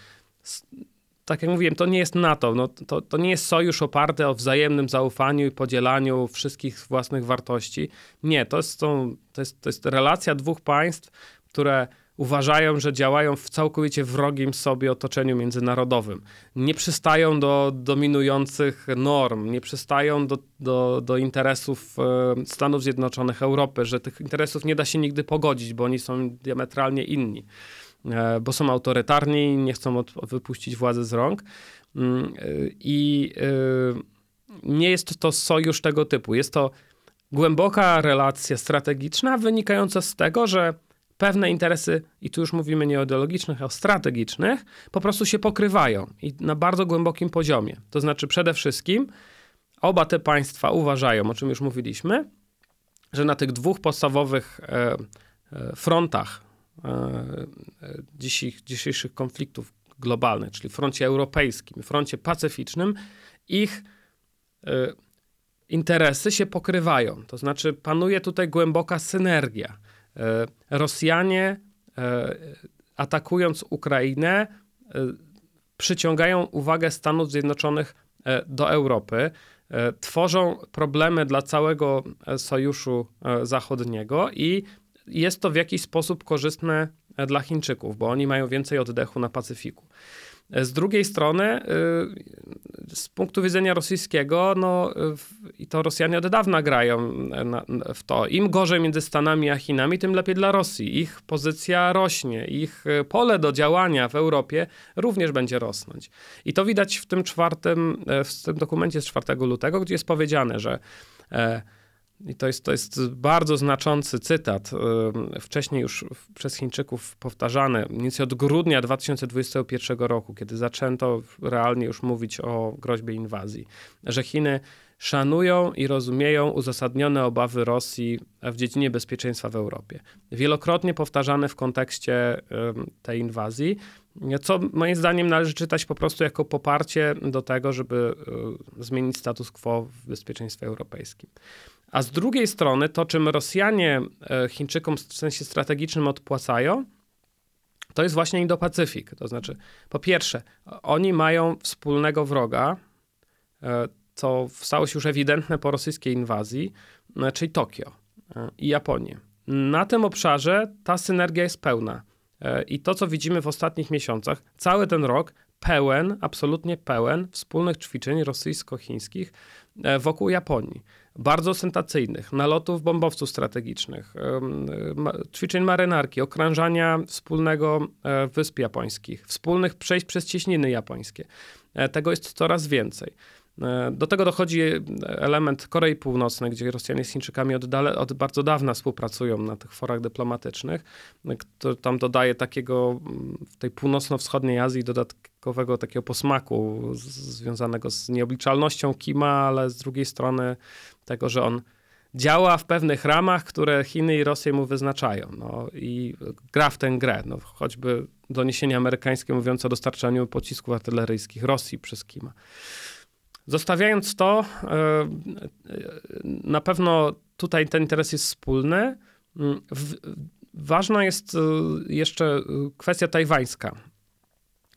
Tak jak mówiłem, to nie jest NATO. No, to, to nie jest sojusz oparty o wzajemnym zaufaniu i podzielaniu wszystkich własnych wartości. Nie, to jest, to, to jest, to jest relacja dwóch państw, które uważają, że działają w całkowicie wrogim sobie otoczeniu międzynarodowym. Nie przystają do dominujących norm, nie przystają do, do, do interesów e, Stanów Zjednoczonych, Europy, że tych interesów nie da się nigdy pogodzić, bo oni są diametralnie inni bo są autorytarni i nie chcą od, wypuścić władzy z rąk. Mm, y, I y, nie jest to sojusz tego typu. Jest to głęboka relacja strategiczna wynikająca z tego, że pewne interesy, i tu już mówimy nie o ideologicznych, a o strategicznych, po prostu się pokrywają i na bardzo głębokim poziomie. To znaczy przede wszystkim oba te państwa uważają, o czym już mówiliśmy, że na tych dwóch podstawowych e, e, frontach e, e, dzisiejszych konfliktów globalnych, czyli froncie europejskim, froncie pacyficznym, ich e, interesy się pokrywają. To znaczy panuje tutaj głęboka synergia. Rosjanie atakując Ukrainę przyciągają uwagę Stanów Zjednoczonych do Europy, tworzą problemy dla całego sojuszu zachodniego i jest to w jakiś sposób korzystne e, dla Chińczyków, bo oni mają więcej oddechu na Pacyfiku. E, Z drugiej strony, y, z punktu widzenia rosyjskiego, no i to Rosjanie od dawna grają w to. Im gorzej między Stanami a Chinami, tym lepiej dla Rosji. Ich pozycja rośnie, ich pole do działania w Europie również będzie rosnąć. I to widać w tym czwartym, e, w tym dokumencie z 4 lutego, gdzie jest powiedziane, że e, i to jest, to jest bardzo znaczący cytat, wcześniej już przez Chińczyków powtarzany, mniej więcej od grudnia 2021 roku, kiedy zaczęto realnie już mówić o groźbie inwazji, że Chiny szanują i rozumieją uzasadnione obawy Rosji w dziedzinie bezpieczeństwa w Europie. Wielokrotnie powtarzane w kontekście tej inwazji, co moim zdaniem należy czytać po prostu jako poparcie do tego, żeby zmienić status quo w bezpieczeństwie europejskim. A z drugiej strony, to czym Rosjanie e, Chińczykom w sensie strategicznym odpłacają, to jest właśnie Indo-Pacyfik. To znaczy, po pierwsze, oni mają wspólnego wroga, e, co stało się już ewidentne po rosyjskiej inwazji, czyli Tokio i Japonię. Na tym obszarze ta synergia jest pełna. I to, co widzimy w ostatnich miesiącach, cały ten rok pełen, absolutnie pełen wspólnych ćwiczeń rosyjsko-chińskich wokół Japonii bardzo ostentacyjnych, nalotów bombowców strategicznych, ćwiczeń marynarki, okrążania wspólnego e, wysp japońskich, wspólnych przejść przez cieśniny japońskie. E, tego jest coraz więcej. E, do tego dochodzi element Korei Północnej, gdzie Rosjanie z Chińczykami od, dale, od bardzo dawna współpracują na tych forach dyplomatycznych. To tam dodaje takiego w tej północno-wschodniej Azji dodatkowego takiego posmaku z, związanego z nieobliczalnością Kima, ale z drugiej strony tego, że on działa w pewnych ramach, które Chiny i Rosja mu wyznaczają. No, I gra w tę grę. No, choćby doniesienia amerykańskie mówiące o dostarczaniu pocisków artyleryjskich Rosji przez Kima. Zostawiając to, e, e, na pewno tutaj ten interes jest wspólny. Mm, ważna jest e, jeszcze kwestia tajwańska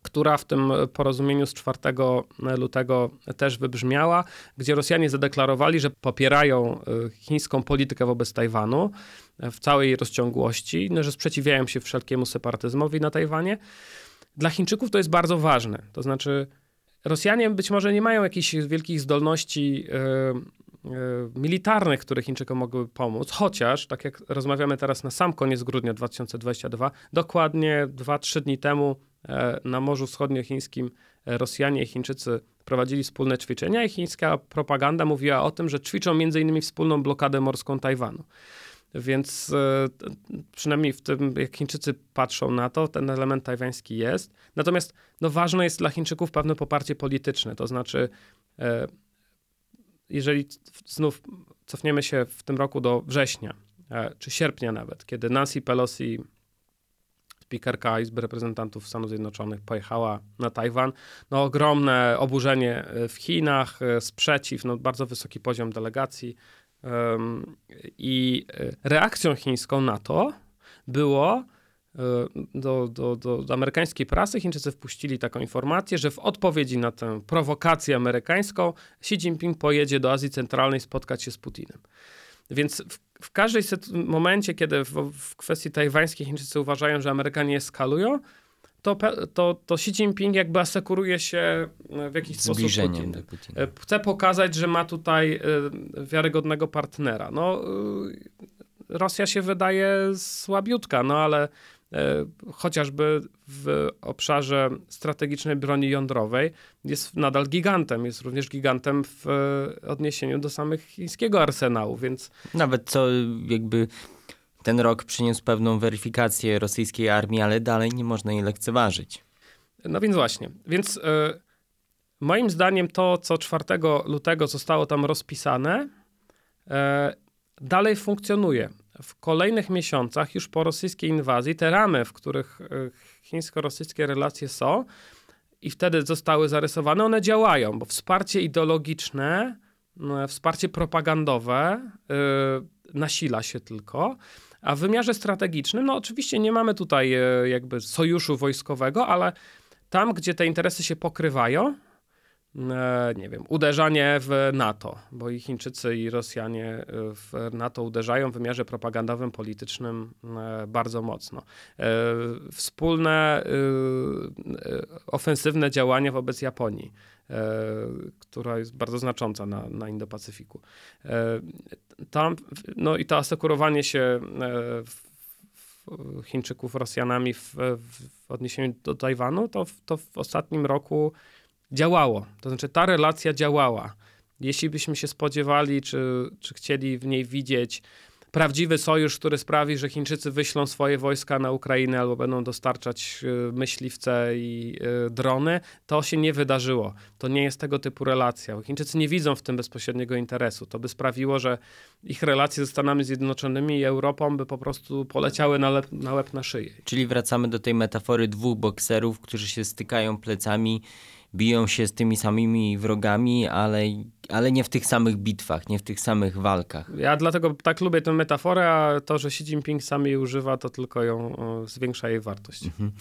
która w tym porozumieniu z 4 lutego też wybrzmiała, gdzie Rosjanie zadeklarowali, że popierają y, chińską politykę wobec Tajwanu w całej rozciągłości, no, że sprzeciwiają się wszelkiemu separatyzmowi na Tajwanie. Dla Chińczyków to jest bardzo ważne. To znaczy, Rosjanie być może nie mają jakichś wielkich zdolności yy, militarnych, które Chińczykom mogłyby pomóc, chociaż, tak jak rozmawiamy teraz na sam koniec grudnia 2022, dokładnie 2-3 dni temu na Morzu Wschodniochińskim e, Rosjanie i Chińczycy prowadzili wspólne ćwiczenia i chińska propaganda mówiła o tym, że ćwiczą m.in. wspólną blokadę morską Tajwanu. Więc e, przynajmniej w tym, jak Chińczycy patrzą na to, ten element tajwański jest. Natomiast no, ważne jest dla Chińczyków pewne poparcie polityczne. To znaczy, jeżeli znów cofniemy się w tym roku do września, czy sierpnia nawet, kiedy Nancy Pelosi spikerka Izby Reprezentantów Stanów Zjednoczonych pojechała na Tajwan. No ogromne oburzenie e, w Chinach, e, sprzeciw, no bardzo wysoki poziom delegacji. I e, reakcją chińską na to było do, do, do, amerykańskiej prasy Chińczycy wpuścili taką informację, że w odpowiedzi na tę prowokację amerykańską Xi Jinping pojedzie do Azji Centralnej spotkać się z Putinem. Więc w, w każdym momencie, kiedy w, w, kwestii tajwańskiej Chińczycy uważają, że Amerykanie eskalują, to, to, to Xi Jinping jakby asekuruje się e, w jakiś sposób Putin. Putina. E, chce pokazać, że ma tutaj e, wiarygodnego partnera. No, Rosja się wydaje słabiutka, no ale chociażby w obszarze strategicznej broni jądrowej jest nadal gigantem. Jest również gigantem w e, odniesieniu do samych chińskiego arsenału, więc... Nawet co jakby ten rok przyniósł pewną weryfikację rosyjskiej armii, ale dalej nie można jej lekceważyć. No więc właśnie. Więc e, moim zdaniem to, co 4 lutego zostało tam rozpisane, dalej funkcjonuje w kolejnych miesiącach, już po rosyjskiej inwazji, te ramy, w których e, chińsko-rosyjskie relacje są, i wtedy zostały zarysowane, one działają, bo wsparcie ideologiczne, wsparcie propagandowe yy, nasila się tylko. A w wymiarze strategicznym, no oczywiście nie mamy tutaj yy, jakby sojuszu wojskowego, ale tam, gdzie te interesy się pokrywają, E, nie wiem, uderzanie w NATO, bo i Chińczycy i Rosjanie e, w NATO uderzają w wymiarze propagandowym, politycznym e, bardzo mocno. Wspólne ofensywne działania wobec Japonii, która jest bardzo znacząca na, na Indo-Pacyfiku. Tam, no i to asekurowanie się Chińczyków Rosjanami w, w odniesieniu do Tajwanu, to, to w ostatnim roku działało. To znaczy ta relacja działała. Jeśli byśmy się spodziewali, czy, czy chcieli w niej widzieć prawdziwy sojusz, który sprawi, że Chińczycy wyślą swoje wojska na Ukrainę albo będą dostarczać y, myśliwce i y, drony, to się nie wydarzyło. To nie jest tego typu relacja. Chińczycy nie widzą w tym bezpośredniego interesu. To by sprawiło, że ich relacje ze Stanami Zjednoczonymi i Europą by po prostu poleciały na, lep, na łeb na szyję. Czyli wracamy do tej metafory dwóch bokserów, którzy się stykają plecami biją się z tymi samymi wrogami, ale, ale nie w tych samych bitwach, nie w tych samych walkach. Ja dlatego tak lubię tę metaforę, a to, że Xi Jinping sam jej używa, to tylko ją zwiększa jej wartość. Mhm.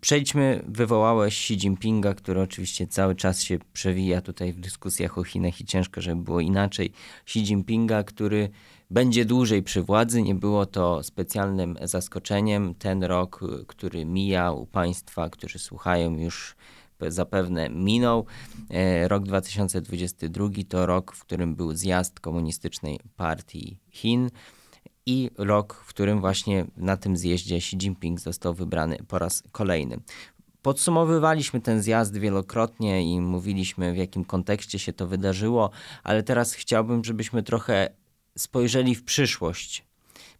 Przejdźmy, wywołałeś Xi Jinpinga, który oczywiście cały czas się przewija tutaj w dyskusjach o Chinach i ciężko, żeby było inaczej. Xi Jinpinga, który będzie dłużej przy władzy. Nie było to specjalnym zaskoczeniem. Ten rok, który mija u Państwa, którzy słuchają już zapewne minął. E, rok 2022 to rok, w którym był zjazd Komunistycznej Partii Chin i rok, w którym właśnie na tym zjeździe Xi Jinping został wybrany po raz kolejny. Podsumowywaliśmy ten zjazd wielokrotnie i mówiliśmy, w jakim kontekście się to wydarzyło, ale teraz chciałbym, żebyśmy trochę spojrzeli w przyszłość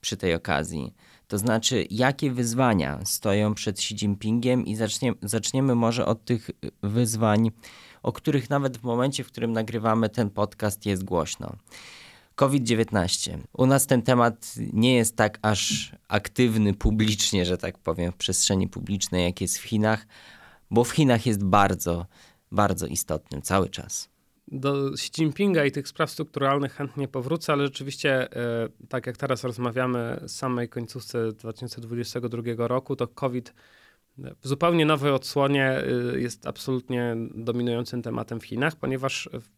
przy tej okazji. To znaczy, jakie wyzwania stoją przed Xi Jinpingiem i zacznie, zaczniemy może od tych wyzwań, o których nawet w momencie, w którym nagrywamy ten podcast, jest głośno. COVID-19. U nas ten temat nie jest tak aż aktywny publicznie, że tak powiem, w przestrzeni publicznej, jak jest w Chinach, bo w Chinach jest bardzo, bardzo istotnym cały czas do Xi Jinpinga i tych spraw strukturalnych chętnie powrócę, ale rzeczywiście, e, tak jak teraz rozmawiamy z samej końcówce 2022 roku, to COVID w zupełnie nowej odsłonie e, jest absolutnie dominującym tematem w Chinach, ponieważ w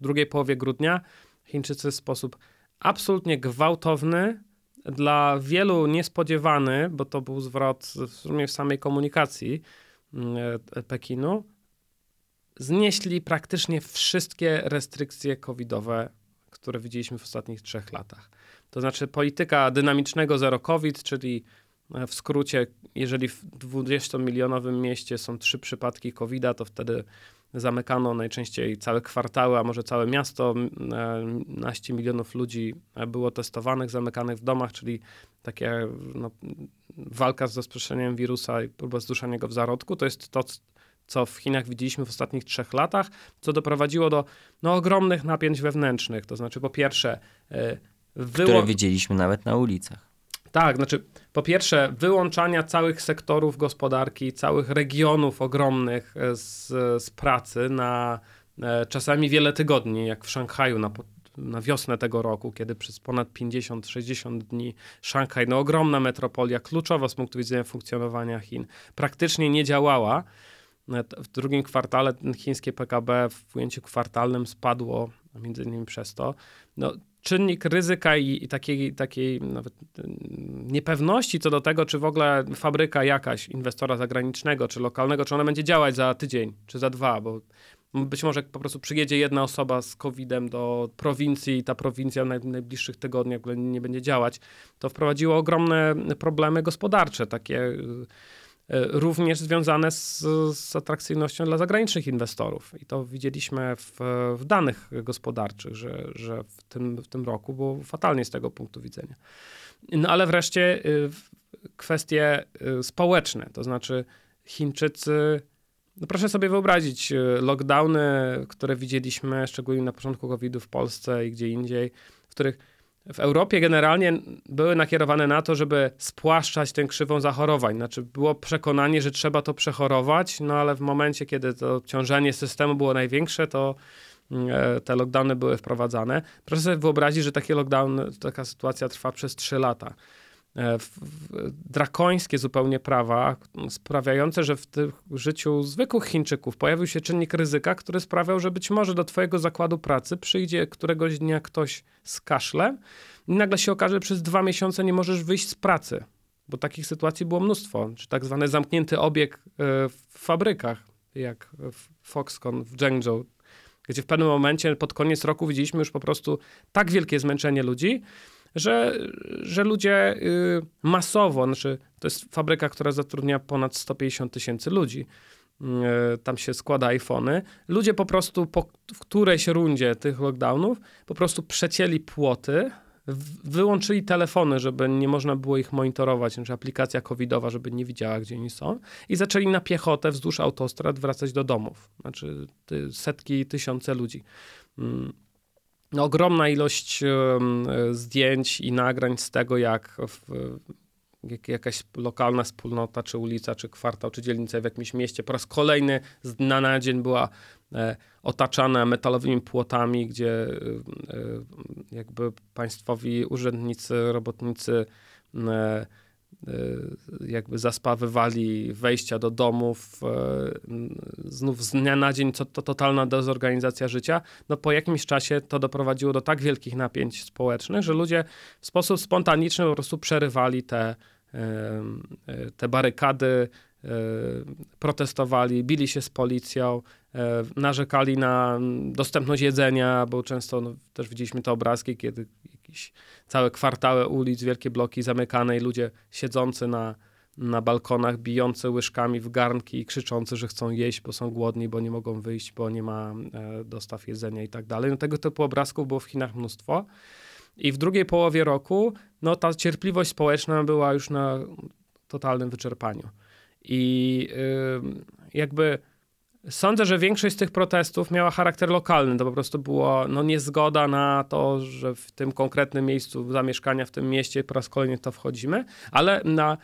drugiej połowie grudnia Chińczycy w sposób absolutnie gwałtowny, dla wielu niespodziewany, bo to był zwrot w sumie w samej komunikacji e, Pekinu, znieśli praktycznie wszystkie restrykcje covidowe, które widzieliśmy w ostatnich trzech latach. To znaczy polityka dynamicznego zero COVID, czyli e, w skrócie, jeżeli w 20-milionowym mieście są trzy przypadki covid to wtedy zamykano najczęściej całe kwartały, a może całe miasto. Naście milionów ludzi było testowanych, zamykanych w domach, czyli takie no, walka z rozprzestrzenianiem wirusa i próba zduszenia go w zarodku. To jest to, co w Chinach widzieliśmy w ostatnich trzech latach, co doprowadziło do no, ogromnych napięć wewnętrznych. To znaczy, po pierwsze, e, wyło... które widzieliśmy nawet na ulicach. Tak, znaczy, po pierwsze, wyłączania całych sektorów gospodarki, całych regionów ogromnych e, z, z pracy na e, czasami wiele tygodni, jak w Szanghaju na, na wiosnę tego roku, kiedy przez ponad 50-60 dni Szanghaj, no ogromna metropolia, kluczowa z punktu widzenia funkcjonowania Chin, praktycznie nie działała. W drugim kwartale chińskie PKB w ujęciu kwartalnym spadło, między innymi przez to. No, czynnik ryzyka i, i takiej, takiej nawet mm, niepewności co do tego, czy w ogóle fabryka jakaś inwestora zagranicznego, czy lokalnego, czy ona będzie działać za tydzień, czy za dwa, bo być może po prostu przyjedzie jedna osoba z COVID-em do prowincji i ta prowincja w najbliższych tygodniach nie będzie działać, to wprowadziło ogromne problemy gospodarcze, takie y, również związane z, z atrakcyjnością dla zagranicznych inwestorów. I to widzieliśmy w, w danych gospodarczych, że, że w, tym, w tym roku było fatalnie z tego punktu widzenia. No ale wreszcie y, kwestie y, społeczne, to znaczy Chińczycy no proszę sobie wyobrazić y, lockdowny, które widzieliśmy szczególnie na początku COVID-u w Polsce i gdzie indziej, w których w Europie generalnie były nakierowane na to, żeby spłaszczać tę krzywą zachorowań. Znaczy było przekonanie, że trzeba to przechorować, no ale w momencie, kiedy to obciążenie systemu było największe, to mm, e, te lockdowny były wprowadzane. Proszę sobie wyobrazić, że takie lockdown, taka sytuacja trwa przez 3 lata. E, drakońskie zupełnie prawa, sprawiające, że w życiu zwykłych Chińczyków pojawił się czynnik ryzyka, który sprawiał, że być może do twojego zakładu pracy przyjdzie któregoś dnia ktoś z kaszlem i nagle się okaże, że przez dwa miesiące nie możesz wyjść z pracy, bo takich sytuacji było mnóstwo, czy tak zwany zamknięty obieg e, w fabrykach, jak w Foxconn w Zhengzhou, gdzie w pewnym momencie pod koniec roku widzieliśmy już po prostu tak wielkie zmęczenie ludzi, że, że ludzie y, masowo, znaczy to jest fabryka, która zatrudnia ponad 150 tysięcy ludzi, y, tam się składa iPhony. Ludzie po prostu po w którejś rundzie tych lockdownów po prostu przecięli płoty, wyłączyli telefony, żeby nie można było ich monitorować, znaczy aplikacja covidowa, żeby nie widziała, gdzie oni są i zaczęli na piechotę wzdłuż autostrad wracać do domów. Znaczy setki, tysiące ludzi. No, ogromna ilość zdjęć i nagrań z tego, jak w jak, jakaś lokalna wspólnota, czy ulica, czy kwartał, czy dzielnica w jakimś mieście po raz kolejny z na dzień była e, otaczana metalowymi płotami, gdzie e, e jakby państwowi urzędnicy, robotnicy jakby zaspawywali wejścia do domów, y, znów z dnia na dzień to, to totalna dezorganizacja życia, no po jakimś czasie to doprowadziło do tak wielkich napięć społecznych, że ludzie w sposób spontaniczny po prostu przerywali te, y, te barykady, protestowali, bili się z policją, narzekali na dostępność jedzenia, bo często no, też widzieliśmy te obrazki, kiedy jakieś całe kwartały ulic, wielkie bloki zamykane i ludzie siedzący na, na balkonach, bijący łyżkami w garnki i krzyczący, że chcą jeść, bo są głodni, bo nie mogą wyjść, bo nie ma e, dostaw jedzenia i tak dalej. No, tego typu obrazków było w Chinach mnóstwo. I w drugiej połowie roku no, ta cierpliwość społeczna była już na totalnym wyczerpaniu. I yy, jakby Sądzę, że większość z tych protestów miała charakter lokalny. To po prostu było no, niezgoda na to, że w tym konkretnym miejscu zamieszkania, w tym mieście po raz kolejny to wchodzimy, ale na,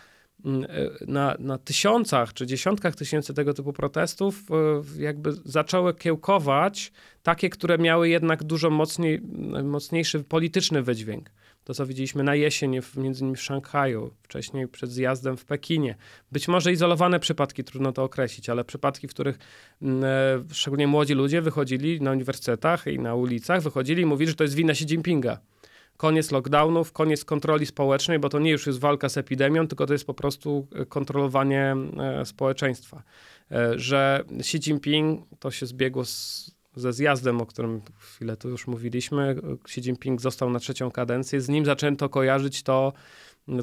mm, na, na tysiącach czy dziesiątkach tysięcy tego typu protestów e, jakby zaczęły kiełkować takie, które miały jednak dużo mocniej, mocniejszy polityczny wydźwięk. To, co widzieliśmy na jesień, między innymi w Szanghaju, wcześniej przed zjazdem w Pekinie. Być może izolowane przypadki, trudno to określić, ale przypadki, w których mm, e, szczególnie młodzi ludzie wychodzili na uniwersytetach i na ulicach, wychodzili i mówili, że to jest wina Xi Jinpinga. Koniec lockdownów, koniec kontroli społecznej, bo to nie już jest walka z epidemią, tylko to jest po prostu e, kontrolowanie e, społeczeństwa. Że Xi Jinping, to się zbiegło z ze zjazdem, o którym chwilę tu już mówiliśmy, Xi Jinping został na trzecią kadencję, z nim zaczęto kojarzyć to,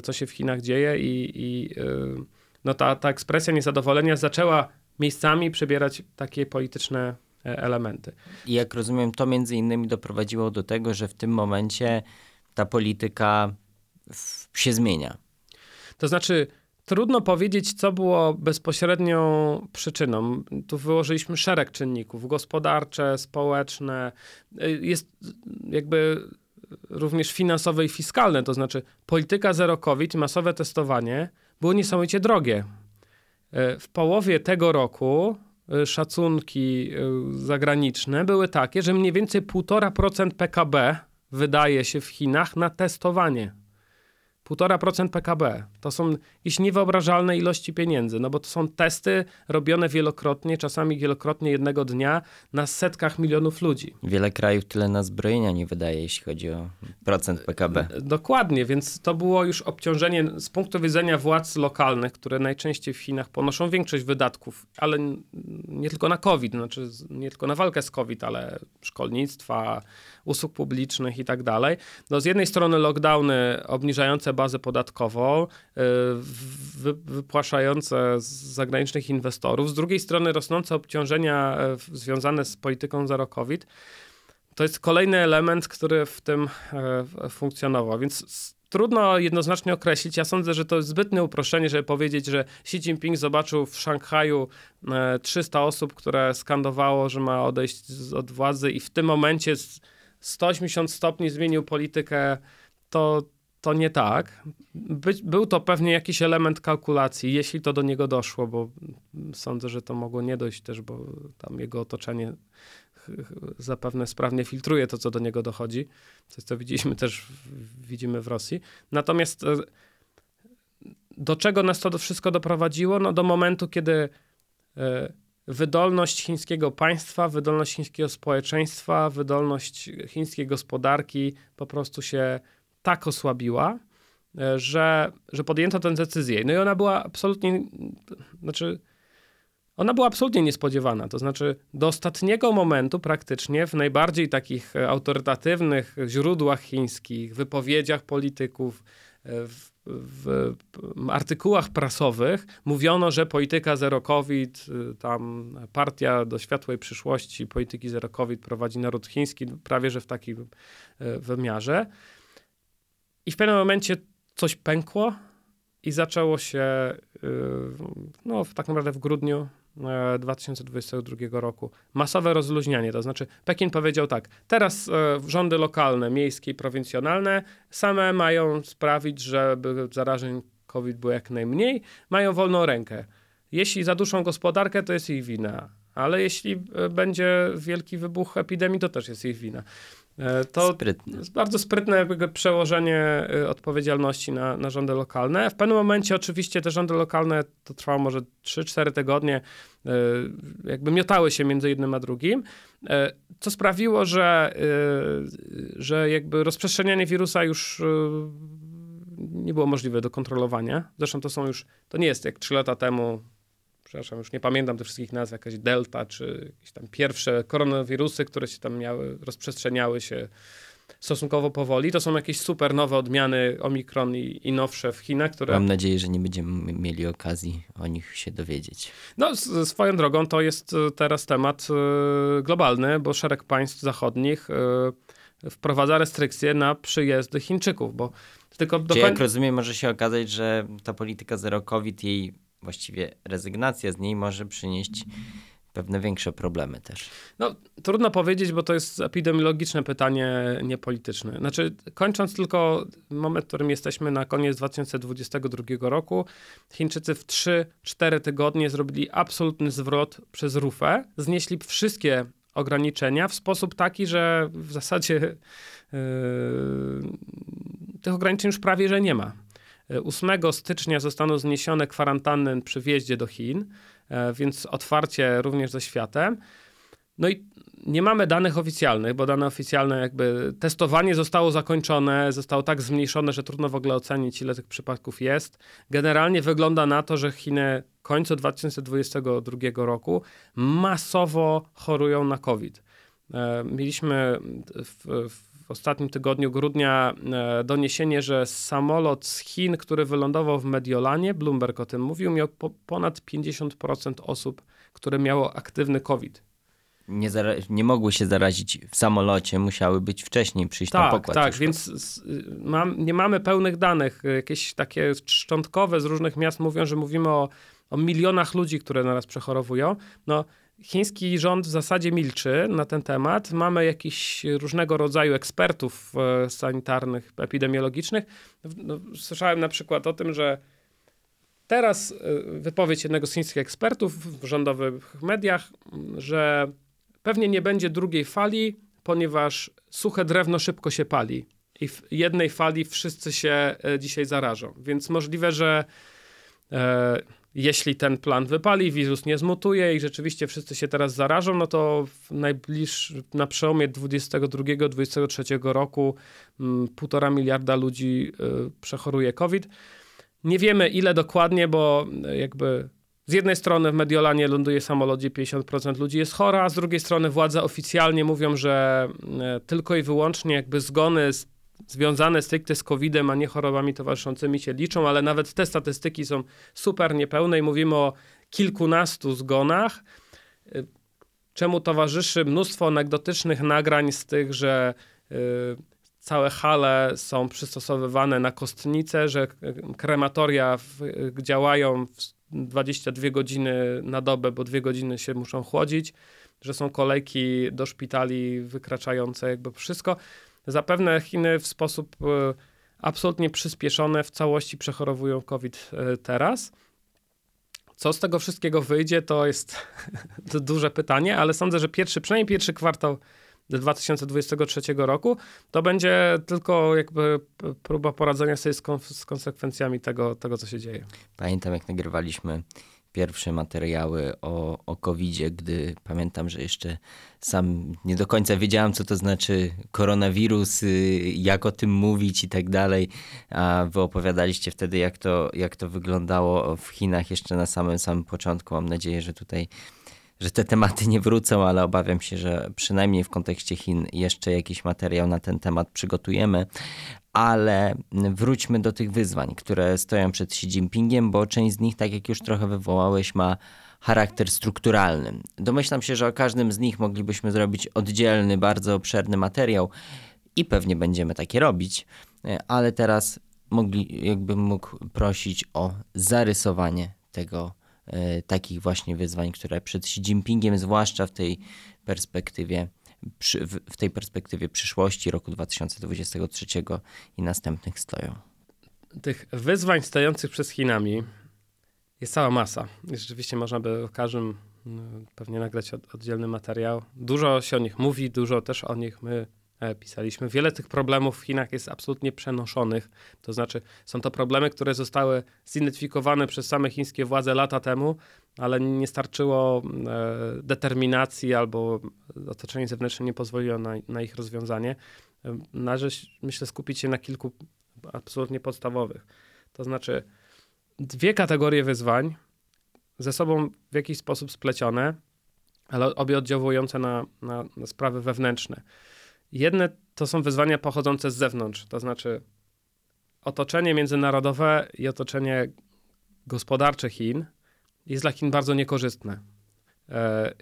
co się w Chinach dzieje i, i y, no ta, ta ekspresja niezadowolenia zaczęła miejscami przebierać takie polityczne e, elementy. I jak rozumiem, to między innymi doprowadziło do tego, że w tym momencie ta polityka się zmienia. To znaczy, Trudno powiedzieć, co było bezpośrednią przyczyną. Tu wyłożyliśmy szereg czynników gospodarcze, społeczne. Jest jakby również finansowe i fiskalne, to znaczy polityka zero COVID masowe testowanie było niesamowicie drogie. W połowie tego roku e, szacunki zagraniczne były takie, że mniej więcej 1,5% PKB wydaje się w Chinach na testowanie. 1,5% PKB. To są jakieś niewyobrażalne ilości pieniędzy, no bo to są testy robione wielokrotnie, czasami wielokrotnie jednego dnia na setkach milionów ludzi. Wiele krajów tyle na zbrojenia nie wydaje, jeśli chodzi o procent PKB. E, dokładnie, więc to było już obciążenie z punktu widzenia władz lokalnych, które najczęściej w Chinach ponoszą większość wydatków, ale nie tylko na COVID, znaczy nie tylko na walkę z COVID, ale szkolnictwa, usług publicznych i tak dalej. No z jednej strony lockdowny obniżające bazę podatkową, y, wypłaszające z zagranicznych inwestorów, z drugiej strony rosnące obciążenia e, związane z polityką zero COVID. To jest kolejny element, który w tym e, funkcjonował, więc trudno jednoznacznie określić. Ja sądzę, że to jest zbytne uproszczenie, żeby powiedzieć, że Xi Jinping zobaczył w Szanghaju 300 e, osób, które skandowało, że ma odejść od władzy i w tym momencie 180 stopni zmienił politykę, to, to nie tak. By, był to pewnie jakiś element kalkulacji, jeśli to do niego doszło, bo sądzę, że to mogło nie dojść też, bo tam jego otoczenie zapewne sprawnie filtruje to, co do niego dochodzi, coś, co widzieliśmy też, widzimy w Rosji. Natomiast e, do czego nas to wszystko doprowadziło? No do momentu, kiedy e, wydolność chińskiego państwa, wydolność chińskiego społeczeństwa, wydolność chińskiej gospodarki po prostu się tak osłabiła, e, że, że podjęto tę decyzję. No i ona była absolutnie, znaczy, ona była absolutnie niespodziewana. To znaczy, do ostatniego momentu praktycznie w najbardziej takich autorytatywnych źródłach chińskich, wypowiedziach polityków, e, w w artykułach prasowych mówiono, że polityka zero COVID, y, tam partia do światłej przyszłości polityki zero COVID prowadzi naród chiński, prawie że w takim y, wymiarze. I w pewnym momencie coś pękło i zaczęło się, y, no tak naprawdę w grudniu 2022 e, roku. Masowe rozluźnianie, to znaczy Pekin powiedział tak, teraz e, rządy lokalne, miejskie i prowincjonalne same mają sprawić, żeby zarażeń COVID było jak najmniej, mają wolną rękę. Jeśli zaduszą gospodarkę, to jest ich wina. Ale jeśli e, będzie wielki wybuch epidemii, to też jest ich wina. E, to Sprytne. jest bardzo sprytne jakby przełożenie y, odpowiedzialności na, na rządy lokalne. W pewnym momencie oczywiście te rządy lokalne, to trwało może 3-4 tygodnie, y, jakby miotały się między jednym a drugim, y, co sprawiło, że, że jakby rozprzestrzenianie wirusa już nie było możliwe do kontrolowania. Zresztą to są już, to nie jest jak 3 lata temu, przepraszam, już nie pamiętam tych wszystkich nazw, jakaś delta, czy jakieś tam pierwsze koronawirusy, które się tam miały, rozprzestrzeniały się stosunkowo powoli. To są jakieś super nowe odmiany Omikron i, i nowsze w Chinach, które... Mam nadzieję, że nie będziemy mieli okazji o nich się dowiedzieć. No, s- swoją drogą to jest e, teraz temat e, globalny, bo szereg państw zachodnich e, wprowadza restrykcje na przyjezdy Chińczyków, bo tylko do koń- jak rozumiem, może się okazać, że ta polityka zero COVID, jej właściwie rezygnacja z niej może przynieść pewne większe problemy też. No, trudno powiedzieć, bo to jest epidemiologiczne pytanie, nie polityczne. Znaczy, kończąc tylko moment, w którym jesteśmy na koniec 2022 roku, Chińczycy w 3-4 tygodnie zrobili absolutny zwrot przez rufę, znieśli wszystkie ograniczenia w sposób taki, że w zasadzie yy, tych ograniczeń już prawie, że nie ma. 8 stycznia zostaną zniesione kwarantanny przy wjeździe do Chin, e, więc otwarcie również ze światem. No i nie mamy danych oficjalnych, bo dane oficjalne jakby testowanie zostało zakończone, zostało tak zmniejszone, że trudno w ogóle ocenić, ile tych przypadków jest. Generalnie wygląda na to, że Chiny końcu 2022 roku masowo chorują na COVID. E, Mieliśmy w, w ostatnim tygodniu grudnia e, doniesienie, że samolot z Chin, który wylądował w Mediolanie, Bloomberg o tym mówił, miał po, ponad 50% osób, które miało aktywny COVID. Nie, nie mogły się zarazić w samolocie, musiały być wcześniej, przyjść na Tak, pokład. tak, więc s- mam, nie mamy pełnych danych. Jakieś takie szczątkowe z różnych miast mówią, że mówimy o, o milionach ludzi, które naraz przechorowują. No, chiński rząd w zasadzie milczy na ten temat. Mamy jakichś różnego rodzaju ekspertów e, sanitarnych, epidemiologicznych. No, słyszałem na przykład o tym, że teraz e, wypowiedź jednego z chińskich ekspertów w rządowych mediach, że pewnie nie będzie drugiej fali, ponieważ suche drewno szybko się pali. I w jednej fali wszyscy się e, dzisiaj zarażą. Więc możliwe, że jeśli ten plan wypali, wirus nie zmutuje i rzeczywiście wszyscy się teraz zarażą, no to w najbliższym, na przełomie 22-23 roku m, półtora miliarda ludzi y, przechoruje COVID. Nie wiemy ile dokładnie, bo y, jakby z jednej strony w Mediolanie ląduje samolot, gdzie 50% ludzi jest chora, a z drugiej strony władze oficjalnie mówią, że y, tylko i wyłącznie jakby zgony z związane stricte z COVID-em, a nie chorobami towarzyszącymi się liczą, ale nawet te statystyki są super niepełne i mówimy o kilkunastu zgonach, y, czemu towarzyszy mnóstwo anegdotycznych nagrań z tych, że y, całe hale są przystosowywane na kostnice, że y, krematoria w, działają w 22 godziny na dobę, bo dwie godziny się muszą chłodzić, że są kolejki do szpitali wykraczające jakby wszystko. Zapewne Chiny w sposób e, absolutnie przyspieszony w całości przechorowują COVID e, teraz. Co z tego wszystkiego wyjdzie, to jest duże pytanie, ale sądzę, że pierwszy, przynajmniej pierwszy kwartał 2023 roku to będzie tylko jakby próba poradzenia sobie z, kon- z konsekwencjami tego, tego, co się dzieje. Pamiętam, jak nagrywaliśmy pierwsze materiały o, o COVID-zie, gdy pamiętam, że jeszcze sam nie do końca wiedziałem, co to znaczy koronawirus, y, jak o tym mówić i tak dalej. A wy opowiadaliście wtedy, jak to, jak to wyglądało w Chinach jeszcze na samym samym początku. Mam nadzieję, że tutaj że te tematy nie wrócą, ale obawiam się, że przynajmniej w kontekście Chin jeszcze jakiś materiał na ten temat przygotujemy. Ale wróćmy do tych wyzwań, które stoją przed Xi Jinpingiem, bo część z nich, tak jak już trochę wywołałeś, ma charakter strukturalny. Domyślam się, że o każdym z nich moglibyśmy zrobić oddzielny, bardzo obszerny materiał i pewnie będziemy takie robić, ale teraz mogli, jakbym mógł prosić o zarysowanie tego takich właśnie wyzwań, które przed Xi Jinpingiem, zwłaszcza w tej perspektywie, przy, w, w tej perspektywie przyszłości roku 2023 i następnych stoją. tych wyzwań stojących przed Chinami jest cała masa. Rzeczywiście można by o każdym mm, pewnie nagrać od, oddzielny materiał. Dużo się o nich mówi, dużo też o nich my e, pisaliśmy. Wiele tych problemów w Chinach jest absolutnie przenoszonych. To znaczy, są to problemy, które zostały zidentyfikowane przez same chińskie władze lata temu, ale nie starczyło e, determinacji albo otoczenie zewnętrzne nie pozwoliło na, na ich rozwiązanie. E, należy, myślę, skupić się na kilku absolutnie podstawowych. To znaczy, dwie kategorie wyzwań ze sobą w jakiś sposób splecione, ale obie oddziałujące na, na, na sprawy wewnętrzne. Jedne to są wyzwania pochodzące z zewnątrz, to znaczy otoczenie międzynarodowe i otoczenie gospodarcze Chin jest dla Chin bardzo niekorzystne. E,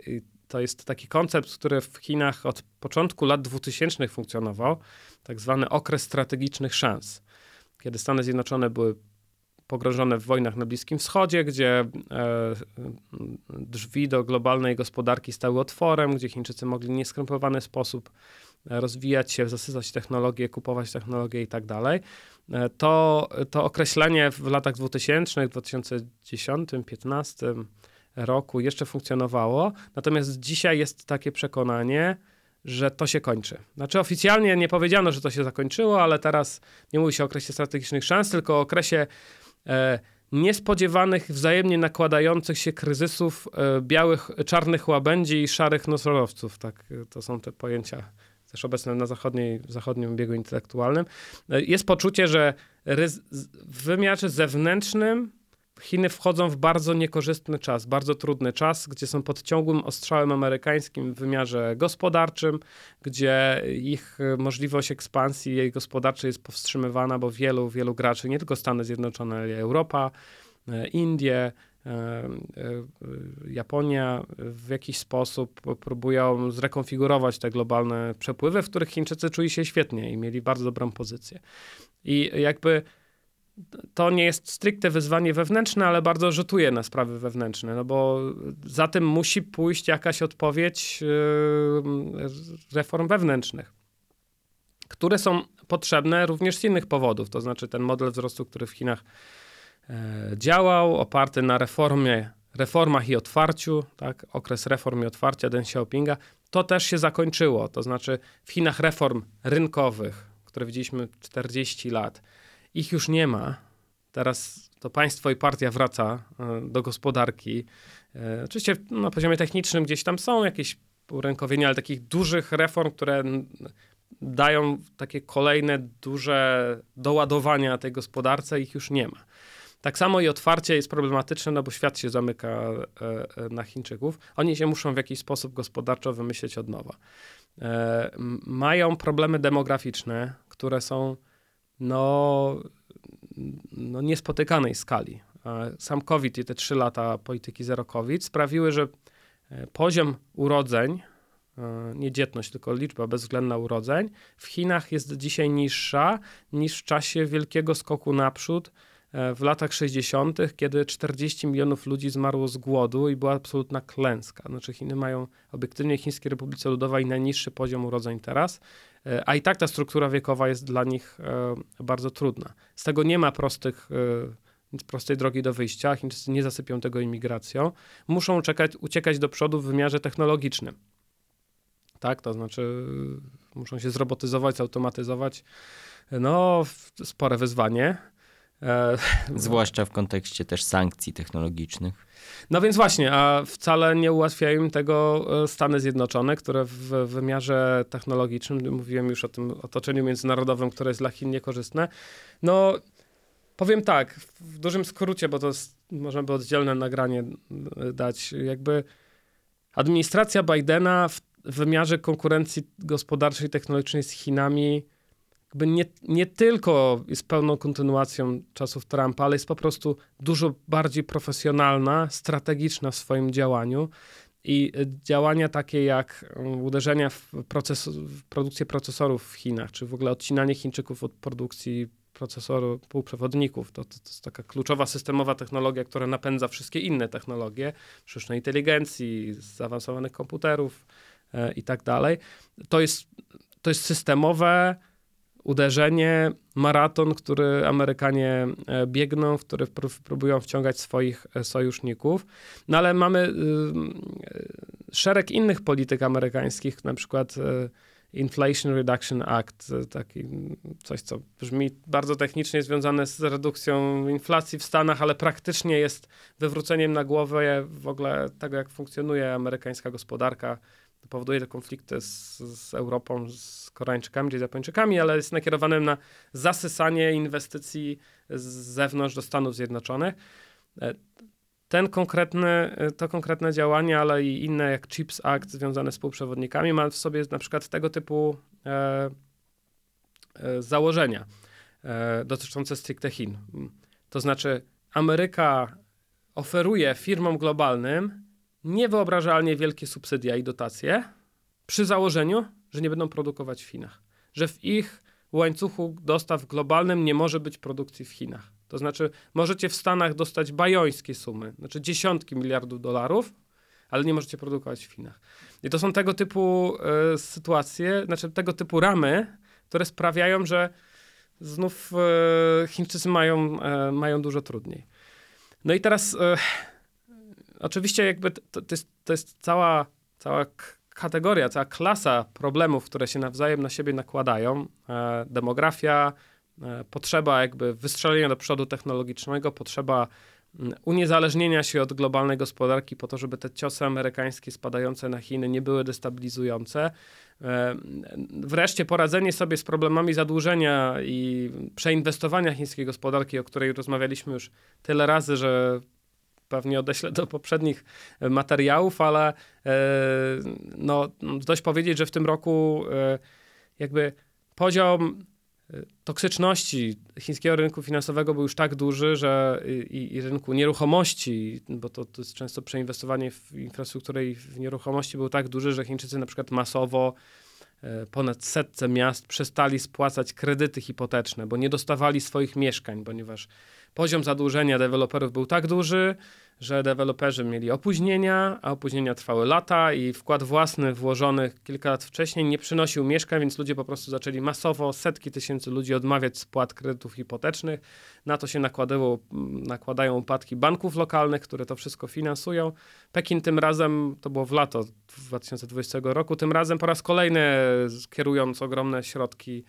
to jest taki koncept, który w Chinach od początku lat 2000 funkcjonował, tak zwany okres strategicznych szans, kiedy Stany Zjednoczone były pogrążone w wojnach na Bliskim Wschodzie, gdzie e, drzwi do globalnej gospodarki stały otworem, gdzie Chińczycy mogli w nieskrępowany sposób rozwijać się, zasycać technologię, kupować technologię i tak dalej. E, to, to określenie w latach 2000, 2010, 2015 roku jeszcze funkcjonowało, natomiast dzisiaj jest takie przekonanie, że to się kończy. Znaczy oficjalnie nie powiedziano, że to się zakończyło, ale teraz nie mówi się o okresie strategicznych szans, tylko o okresie e, niespodziewanych, wzajemnie nakładających się kryzysów e, białych, czarnych łabędzi i szarych nosorożców. Tak, to są te pojęcia też obecne na zachodniej, zachodnim biegu intelektualnym. E, jest poczucie, że w wymiarze zewnętrznym Chiny wchodzą w bardzo niekorzystny czas, bardzo trudny czas, gdzie są pod ciągłym ostrzałem amerykańskim w wymiarze gospodarczym, gdzie ich e, możliwość ekspansji jej gospodarczej jest powstrzymywana, bo wielu, wielu graczy, nie tylko Stany Zjednoczone, ale Europa, e, Indie, Japonia w jakiś sposób próbują zrekonfigurować te globalne przepływy, w których Chińczycy czuli się świetnie i mieli bardzo dobrą pozycję. I jakby to nie jest stricte wyzwanie wewnętrzne, ale bardzo rzutuje na sprawy wewnętrzne, no bo za tym musi pójść jakaś odpowiedź yy, reform wewnętrznych, które są potrzebne również z innych powodów. To znaczy ten model wzrostu, który w Chinach e, działał, oparty na reformie, reformach i otwarciu, tak, okres reform i otwarcia Deng Xiaopinga, to też się zakończyło. To znaczy w Chinach reform rynkowych, które widzieliśmy 40 lat, ich już nie ma. Teraz to państwo i partia wraca e, do gospodarki. E, oczywiście na poziomie technicznym gdzieś tam są jakieś urękowienia, ale takich dużych reform, które dają takie kolejne duże doładowania tej gospodarce, ich już nie ma. Tak samo i otwarcie jest problematyczne, no bo świat się zamyka e, na Chińczyków. Oni się muszą w jakiś sposób gospodarczo wymyśleć od nowa. Mają problemy demograficzne, które są no, no niespotykanej skali. Sam COVID i te trzy lata polityki zero COVID sprawiły, że e, poziom urodzeń, e, nie dzietność, tylko liczba bezwzględna urodzeń, w Chinach jest dzisiaj niższa niż w czasie wielkiego skoku naprzód e, w latach 60., kiedy 40 milionów ludzi zmarło z głodu i była absolutna klęska. Znaczy Chiny mają obiektywnie Chińskiej Republice Ludowej najniższy poziom urodzeń teraz, E, a i tak ta struktura wiekowa jest dla nich e, bardzo trudna. Z tego nie ma prostych e, prostej drogi do wyjścia. Chińczycy nie zasypią tego imigracją. Muszą czekać, uciekać do przodu w wymiarze technologicznym. Tak, to znaczy muszą się zrobotyzować, zautomatyzować. No, spore wyzwanie. Zwłaszcza w kontekście też sankcji technologicznych. No więc właśnie, a wcale nie ułatwiają im tego e, Stany Zjednoczone, które w wymiarze technologicznym, mówiłem już o tym otoczeniu międzynarodowym, które jest dla Chin niekorzystne, no powiem tak, w dużym skrócie, bo to jest, można by oddzielne nagranie e, dać, jakby administracja Bidena w wymiarze konkurencji gospodarczej i technologicznej z Chinami jakby nie, nie tylko jest pełną kontynuacją czasów Trumpa, ale jest po prostu dużo bardziej profesjonalna, strategiczna w swoim działaniu. I działania takie jak um, uderzenia w, proces, w produkcję procesorów w Chinach, czy w ogóle odcinanie Chińczyków od produkcji procesoru półprzewodników. To, to, to, jest taka kluczowa systemowa technologia, która napędza wszystkie inne technologie, sztucznej inteligencji, zaawansowanych komputerów e, i tak dalej. To jest, to jest systemowe uderzenie maraton, który Amerykanie e, biegną, w który próbują wciągać swoich e, sojuszników. No ale mamy y, y, szereg innych polityk amerykańskich, na przykład y, Inflation Reduction Act, taki coś, co brzmi bardzo technicznie związane z redukcją inflacji w Stanach, ale praktycznie jest wywróceniem na głowę w ogóle tego, jak funkcjonuje amerykańska gospodarka. Powoduje te konflikty z, z Europą, z Koreańczykami czy Japończykami, ale jest nakierowane na zasysanie inwestycji z zewnątrz do Stanów Zjednoczonych. E, ten konkretny, e, to konkretne działanie, ale i inne jak CHIPS Act związane z półprzewodnikami ma w sobie na przykład tego typu e, e, założenia e, dotyczące stricte Chin. To znaczy Ameryka oferuje firmom globalnym niewyobrażalnie wielkie subsydia i dotacje przy założeniu, że nie będą produkować w Chinach. Że w ich łańcuchu dostaw globalnym nie może być produkcji w Chinach. To znaczy, możecie w Stanach dostać bajońskie sumy, znaczy dziesiątki miliardów dolarów, ale nie możecie produkować w Chinach. I to są tego typu y, sytuacje, znaczy tego typu ramy, które sprawiają, że znów y, Chińczycy mają, y, mają dużo trudniej. No i teraz oczywiście jakby to, to, jest, to jest cała, cała kategoria, cała klasa problemów, które się nawzajem na siebie nakładają. demografia, E, potrzeba jakby wystrzelenia do przodu technologicznego, potrzeba uniezależnienia się od globalnej gospodarki po to, żeby te ciosy amerykańskie spadające na Chiny nie były destabilizujące. E, wreszcie poradzenie sobie z problemami zadłużenia i przeinwestowania chińskiej gospodarki, o której rozmawialiśmy już tyle razy, że pewnie odeślę do poprzednich materiałów, ale e, no, dość powiedzieć, że w tym roku jakby poziom toksyczności chińskiego rynku finansowego był już tak duży, że i, i rynku nieruchomości, bo to, to, jest często przeinwestowanie w infrastrukturę i w nieruchomości był tak duży, że Chińczycy na przykład masowo e, ponad setce miast przestali spłacać kredyty hipoteczne, bo nie dostawali swoich mieszkań, ponieważ poziom zadłużenia deweloperów był tak duży, że deweloperzy mieli opóźnienia, a opóźnienia trwały lata i wkład własny włożony kilka lat wcześniej nie przynosił mieszkań, więc ludzie po prostu zaczęli masowo, setki tysięcy ludzi odmawiać spłat kredytów hipotecznych. Na to się nakładają upadki banków lokalnych, które to wszystko finansują. Pekin tym razem, to było w lato 2020 roku, tym razem po raz kolejny kierując ogromne środki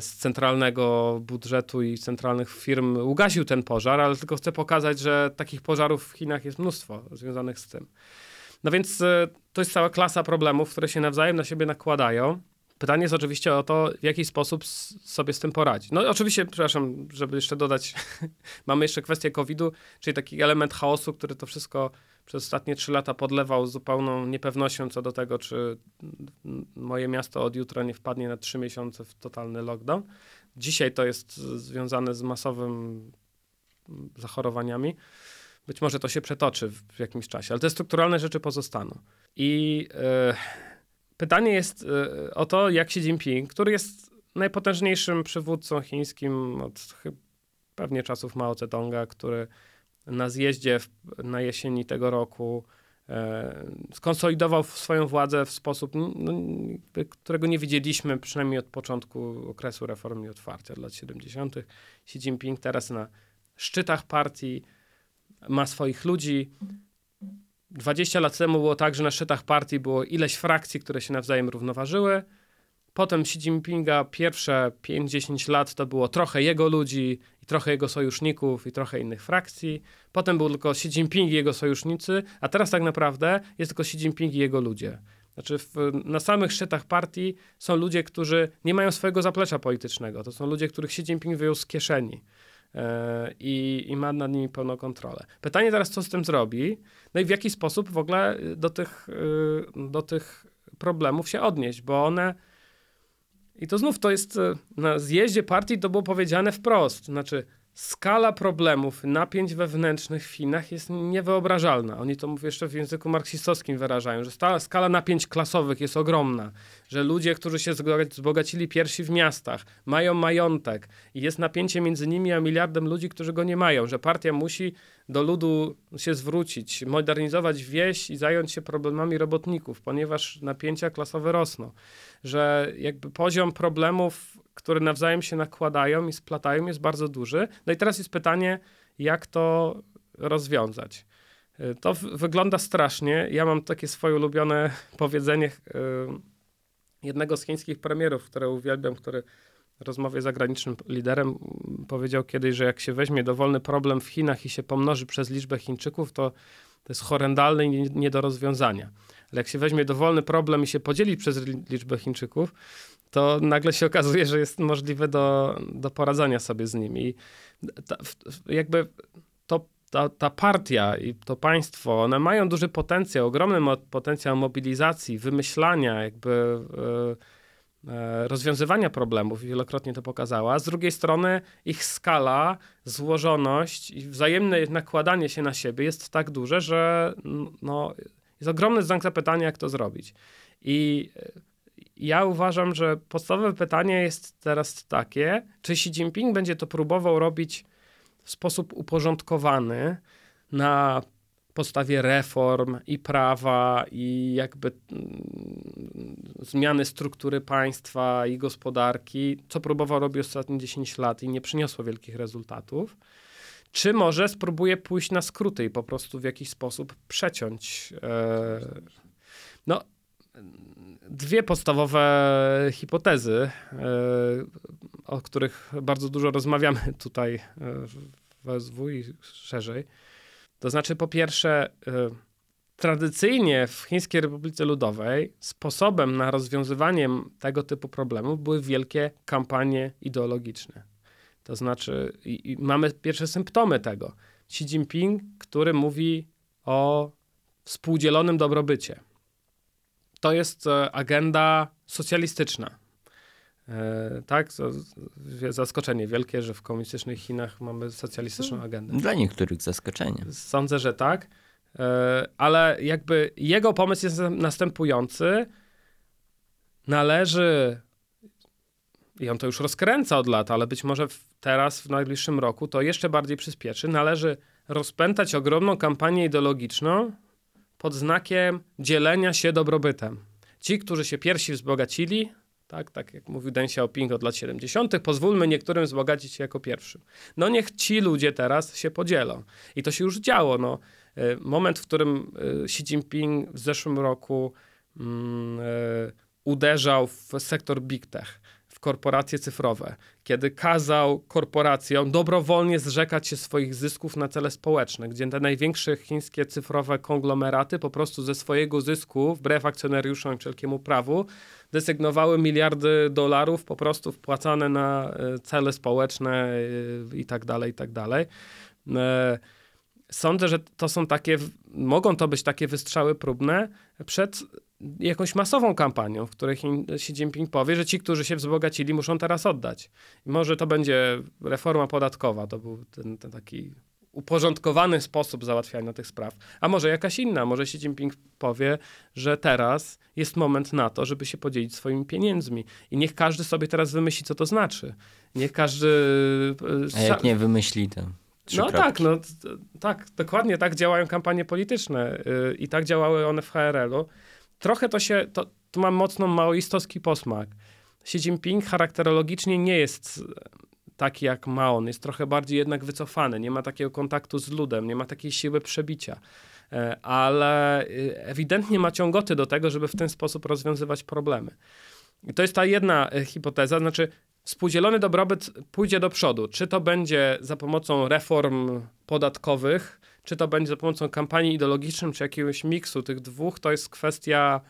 z centralnego budżetu i centralnych firm ugasił ten pożar, ale tylko chcę pokazać, że takich pożarów w Chinach jest mnóstwo związanych z tym. No więc e, to jest cała klasa problemów, które się nawzajem na siebie nakładają. Pytanie jest oczywiście o to, w jaki sposób sobie z tym poradzić. No oczywiście, przepraszam, żeby jeszcze dodać, mamy jeszcze kwestię COVID-u, czyli taki element chaosu, który to wszystko przez ostatnie trzy lata podlewał zupełną niepewnością co do tego, czy moje miasto od jutra nie wpadnie na trzy miesiące w totalny lockdown. Dzisiaj to jest związane z masowym zachorowaniami. Być może to się przetoczy w jakimś czasie, ale te strukturalne rzeczy pozostaną. I yy, pytanie jest yy, o to, jak Xi Jinping, który jest najpotężniejszym przywódcą chińskim od pewnie czasów Mao Zedonga, który na zjeździe w, na jesieni tego roku e, skonsolidował swoją władzę w sposób, no, którego nie widzieliśmy przynajmniej od początku okresu reformy i otwarcia lat 70. Xi Jinping teraz na szczytach partii ma swoich ludzi. 20 lat temu było tak, że na szczytach partii było ileś frakcji, które się nawzajem równoważyły. Potem Xi Jinpinga pierwsze 5-10 lat to było trochę jego ludzi i trochę jego sojuszników i trochę innych frakcji. Potem był tylko Xi Jinping i jego sojusznicy, a teraz tak naprawdę jest tylko Xi Jinping i jego ludzie. Znaczy w, na samych szczytach partii są ludzie, którzy nie mają swojego zaplecza politycznego. To są ludzie, których Xi Jinping wyjął z kieszeni. E, I, ma nad nimi pełną kontrolę. Pytanie teraz, co z tym zrobi, no i w jaki sposób w ogóle do tych, y, do tych problemów się odnieść, bo one i to znów to jest e, na zjeździe partii to było powiedziane wprost. Znaczy, skala problemów, napięć wewnętrznych w Chinach jest niewyobrażalna. Oni to mówią jeszcze w języku marksistowskim wyrażają, że skala napięć klasowych jest ogromna, że ludzie, którzy się zbogacili pierwsi w miastach, mają majątek i jest napięcie między nimi a miliardem ludzi, którzy go nie mają, że partia musi do ludu się zwrócić, modernizować wieś i zająć się problemami robotników, ponieważ napięcia klasowe rosną, że jakby poziom problemów które nawzajem się nakładają i splatają, jest bardzo duży. No i teraz jest pytanie, jak to rozwiązać. Y, to wygląda strasznie. Ja mam takie swoje ulubione powiedzenie y, jednego z chińskich premierów, które uwielbiam, który w rozmowie z zagranicznym liderem powiedział kiedyś, że jak się weźmie dowolny problem w Chinach i się pomnoży przez liczbę Chińczyków, to to jest horrendalne i nie do rozwiązania. Ale jak się weźmie dowolny problem i się podzieli przez liczbę Chińczyków, to nagle się okazuje, że jest możliwe do, do poradzenia sobie z nimi. Ta, jakby to, ta, ta partia i to państwo, one mają duży potencjał, ogromny potencjał mobilizacji, wymyślania, jakby e, e, rozwiązywania problemów, wielokrotnie to pokazała. Z drugiej strony ich skala, złożoność i wzajemne nakładanie się na siebie jest tak duże, że no, jest ogromny znak zapytania, jak to zrobić. I ja uważam, że podstawowe pytanie jest teraz takie, czy Xi Jinping będzie to próbował robić w sposób uporządkowany na podstawie reform i prawa i jakby mm, zmiany struktury państwa i gospodarki, co próbował robić ostatnie 10 lat i nie przyniosło wielkich rezultatów. Czy może spróbuje pójść na skróty i po prostu w jakiś sposób przeciąć. E, no, dwie podstawowe hipotezy, e, o których bardzo dużo rozmawiamy tutaj e, w SW i szerzej. To znaczy, po pierwsze, tradycyjnie w Chińskiej Republice Ludowej sposobem na rozwiązywanie tego typu problemów były wielkie kampanie ideologiczne. To znaczy, i, i mamy pierwsze symptomy tego. Xi Jinping, który mówi o współdzielonym dobrobycie to jest e, agenda socjalistyczna. E, tak, zaskoczenie wielkie, że w komunistycznych Chinach mamy socjalistyczną hmm. agendę. Dla niektórych zaskoczenie. Sądzę, że tak, e, ale jakby jego pomysł jest następujący. Należy, i on to już rozkręca od lat, ale być może teraz, w najbliższym roku, to jeszcze bardziej przyspieszy. Należy rozpętać ogromną kampanię ideologiczną pod znakiem dzielenia się dobrobytem. Ci, którzy się pierwsi wzbogacili, tak, tak jak mówił Deng Xiaoping od lat 70., pozwólmy niektórym wzbogacić się jako pierwszym. No niech ci ludzie teraz się podzielą. I to się już działo. No. E, moment, w którym e, Xi Jinping w zeszłym roku mm, e, uderzał w sektor big tech, korporacje cyfrowe, kiedy kazał korporacjom dobrowolnie zrzekać się swoich zysków na cele społeczne, gdzie te największe chińskie cyfrowe konglomeraty po prostu ze swojego zysku, wbrew akcjonariuszom i wszelkiemu prawu, desygnowały miliardy dolarów po prostu wpłacane na e, cele społeczne e, i tak dalej, i tak dalej. E, sądzę, że to są takie, mogą to być takie wystrzały próbne przed jakąś masową kampanią, w której Xi Jinping powie, że ci, którzy się wzbogacili, muszą teraz oddać. I może to będzie reforma podatkowa, to był ten, ten taki uporządkowany sposób załatwiania tych spraw. A może jakaś inna, może Xi Jinping powie, że teraz jest moment na to, żeby się podzielić swoimi pieniędzmi. I niech każdy sobie teraz wymyśli, co to znaczy. Niech każdy... E, A jak nie wymyśli to? no kropki. tak, no tak, dokładnie tak działają kampanie polityczne y, i tak działały one w HRL-u trochę to się, to, to ma mocno maoistowski posmak. Xi Jinping charakterologicznie nie jest taki jak Mao, jest trochę bardziej jednak wycofany, nie ma takiego kontaktu z ludem, nie ma takiej siły przebicia, e, ale y, ewidentnie ma ciągoty do tego, żeby w ten sposób rozwiązywać problemy. I to jest ta jedna e, hipoteza, znaczy współdzielony dobrobyt pójdzie do przodu. Czy to będzie za pomocą reform podatkowych, czy to będzie za pomocą kampanii ideologicznej, czy jakiegoś miksu tych dwóch, to jest kwestia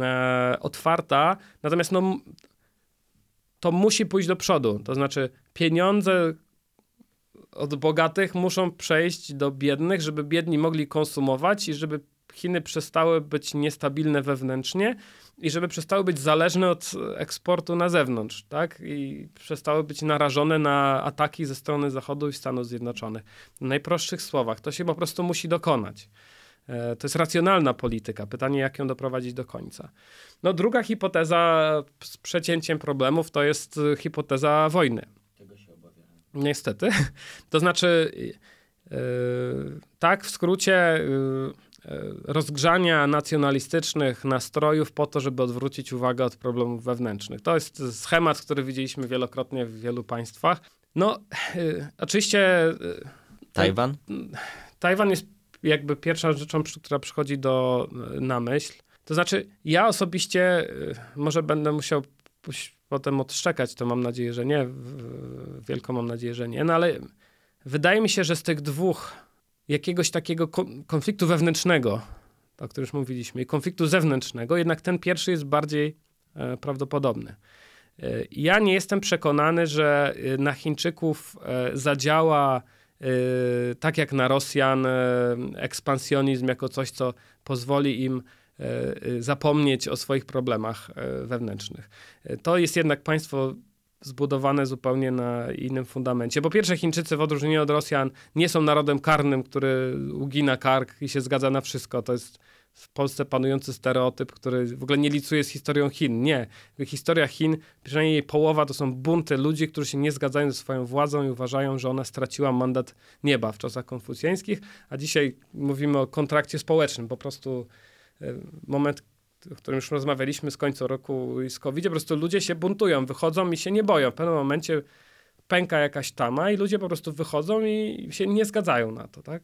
e, otwarta. Natomiast no, to musi pójść do przodu. To znaczy, pieniądze od bogatych muszą przejść do biednych, żeby biedni mogli konsumować i żeby Chiny przestały być niestabilne wewnętrznie i żeby przestały być zależne od eksportu na zewnątrz, tak? I przestały być narażone na ataki ze strony Zachodu i Stanów Zjednoczonych. W najprostszych słowach, to się po prostu musi dokonać. E, to jest racjonalna polityka. Pytanie, jak ją doprowadzić do końca. No, druga hipoteza z przecięciem problemów to jest hipoteza wojny. Tego się obawiam. Niestety. To znaczy, yy, tak, w skrócie, yy, rozgrzania nacjonalistycznych nastrojów po to, żeby odwrócić uwagę od problemów wewnętrznych. To jest schemat, który widzieliśmy wielokrotnie w wielu państwach. No, y, oczywiście. Y, Tajwan? Tajwan jest jakby pierwszą rzeczą, która przychodzi do, na myśl. To znaczy, ja osobiście może będę musiał potem odszczekać, to mam nadzieję, że nie. Wielką mam nadzieję, że nie. No ale wydaje mi się, że z tych dwóch jakiegoś takiego konfliktu wewnętrznego, o którym już mówiliśmy, i konfliktu zewnętrznego, jednak ten pierwszy jest bardziej e, prawdopodobny. E, ja nie jestem przekonany, że e, na Chińczyków zadziała tak jak na Rosjan ekspansjonizm jako coś, co pozwoli im zapomnieć o swoich problemach wewnętrznych. To jest jednak państwo zbudowane zupełnie na innym fundamencie. Po pierwsze, Chińczycy w odróżnieniu od Rosjan nie są narodem karnym, który ugina kark i się zgadza na wszystko. To jest w Polsce panujący stereotyp, który w ogóle nie licuje z historią Chin. Nie. Historia Chin, przynajmniej jej połowa, to są bunty ludzi, którzy się nie zgadzają ze swoją władzą i uważają, że ona straciła mandat nieba w czasach konfucjańskich, a dzisiaj mówimy o kontrakcie społecznym. Po prostu e, moment, o którym już rozmawialiśmy z końca roku i z covid po prostu ludzie się buntują, wychodzą i się nie boją. W pewnym momencie pęka jakaś tama i ludzie po prostu wychodzą i się nie zgadzają na to, tak?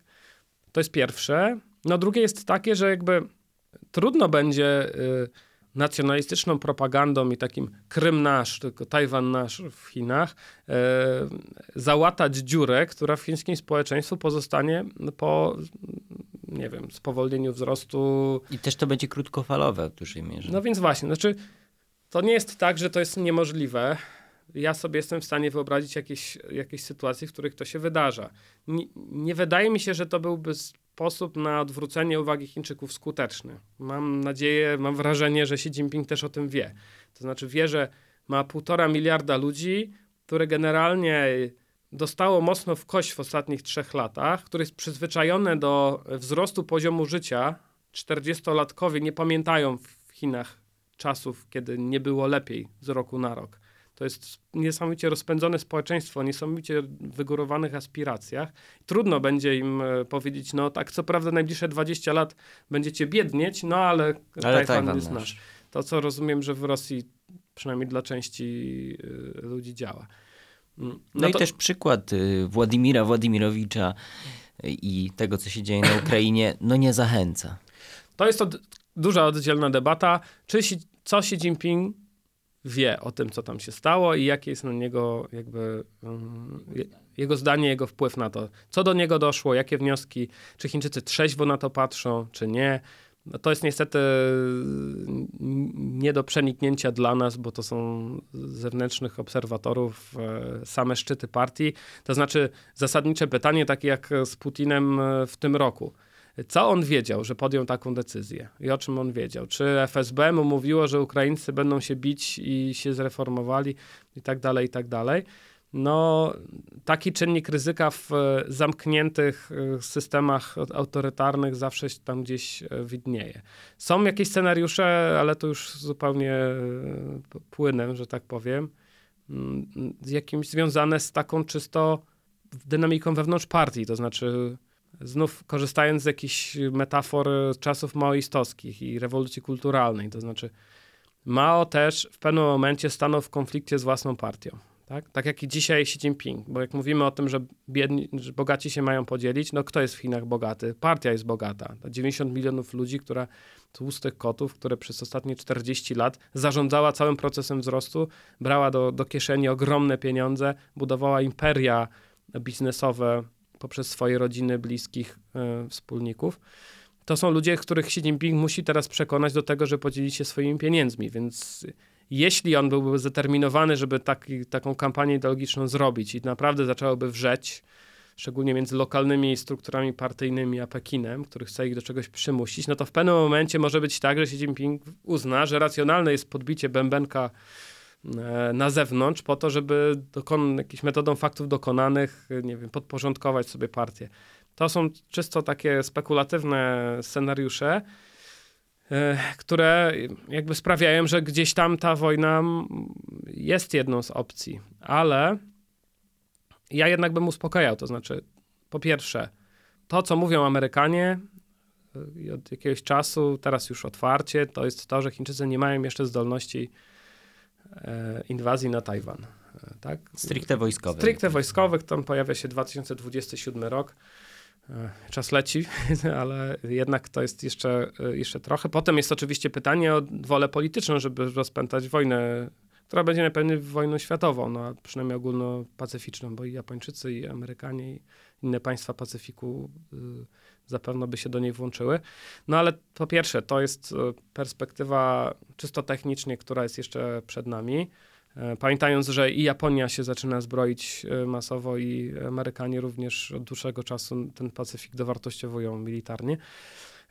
To jest pierwsze. No drugie jest takie, że jakby trudno będzie y, nacjonalistyczną propagandą i takim Krym nasz, tylko Tajwan nasz w Chinach, y, załatać dziurę, która w chińskim społeczeństwie pozostanie po nie wiem, spowolnieniu wzrostu. I też to będzie krótkofalowe w dużej mierze. No więc właśnie, znaczy to nie jest tak, że to jest niemożliwe. Ja sobie jestem w stanie wyobrazić jakieś, jakieś sytuacje, w których to się wydarza. Nie, nie wydaje mi się, że to byłby sposób na odwrócenie uwagi Chińczyków skuteczny. Mam nadzieję, mam wrażenie, że Xi Jinping też o tym wie. To znaczy wie, że ma półtora miliarda ludzi, które generalnie dostało mocno w kość w ostatnich trzech latach, które jest przyzwyczajone do wzrostu poziomu życia. 40-latkowie nie pamiętają w Chinach czasów, kiedy nie było lepiej z roku na rok. To jest niesamowicie rozpędzone społeczeństwo o niesamowicie wygórowanych aspiracjach. Trudno będzie im e, powiedzieć, no tak, co prawda najbliższe 20 lat będziecie biednieć, no ale, ale Tajwan jest nasz. To, co rozumiem, że w Rosji przynajmniej dla części y, ludzi działa. Mm, no, no i to... też przykład y, Władimira Władimirowicza i tego, co się dzieje na Ukrainie, no nie zachęca. To jest od, duża oddzielna debata, czy co Xi Jinping wie o tym, co tam się stało i jakie jest na niego jakby um, jego zdanie, jego wpływ na to. Co do niego doszło, jakie wnioski, czy Chińczycy trzeźwo na to patrzą, czy nie. No to jest niestety nie do przeniknięcia dla nas, bo to są zewnętrznych obserwatorów e, same szczyty partii. To znaczy zasadnicze pytanie, takie jak z Putinem e, w tym roku. Co on wiedział, że podjął taką decyzję i o czym on wiedział? Czy FSB mu mówiło, że Ukraińcy będą się bić i się zreformowali i tak dalej, i tak dalej? No, taki czynnik ryzyka w e, zamkniętych e, systemach autorytarnych zawsze tam gdzieś e, widnieje. Są jakieś scenariusze, ale to już zupełnie płynem, że tak powiem, mm, jakimś związane z taką czysto dynamiką wewnątrz partii, to znaczy znów korzystając z jakichś metafor czasów maoistowskich i rewolucji kulturalnej, to znaczy Mao też w pewnym momencie stanął w konflikcie z własną partią. Tak? tak jak i dzisiaj Xi Jinping, bo jak mówimy o tym, że, biedni, że bogaci się mają podzielić, no kto jest w Chinach bogaty? Partia jest bogata. 90 milionów ludzi, która tłustych kotów, które przez ostatnie 40 lat zarządzała całym procesem wzrostu, brała do, do kieszeni ogromne pieniądze, budowała imperia biznesowe poprzez swoje rodziny, bliskich y, wspólników. To są ludzie, których Xi Jinping musi teraz przekonać do tego, że podzieli się swoimi pieniędzmi, więc jeśli on byłby zdeterminowany, żeby taki, taką kampanię ideologiczną zrobić i naprawdę zaczęłoby wrzeć, szczególnie między lokalnymi strukturami partyjnymi a Pekinem, który chce ich do czegoś przymusić, no to w pewnym momencie może być tak, że Xi Jinping uzna, że racjonalne jest podbicie bębenka e, na zewnątrz po to, żeby dokon- metodą faktów dokonanych, nie wiem, podporządkować sobie partię. To są czysto takie spekulatywne scenariusze, które jakby sprawiają, że gdzieś tam ta wojna jest jedną z opcji. Ale ja jednak bym uspokajał, to znaczy, po pierwsze, to co mówią Amerykanie, i od jakiegoś czasu, teraz już otwarcie, to jest to, że Chińczycy nie mają jeszcze zdolności e, inwazji na Tajwan. E, tak? Stricte wojskowe. Stricte wojskowych, tam pojawia się 2027 rok. E, Czas leci, ale jednak to jest jeszcze, e, jeszcze trochę. Potem jest oczywiście pytanie o wolę polityczną, żeby rozpętać wojnę, która będzie najpewniej wojną światową, no, a przynajmniej ogólnopacyficzną, bo i Japończycy, i Amerykanie, i inne państwa Pacyfiku y, zapewne by się do niej włączyły. No ale po pierwsze, to jest perspektywa czysto technicznie, która jest jeszcze przed nami. E, Pamiętając, że i Japonia się zaczyna zbroić e, masowo, i Amerykanie również od dłuższego czasu ten Pacyfik dowartościowują militarnie.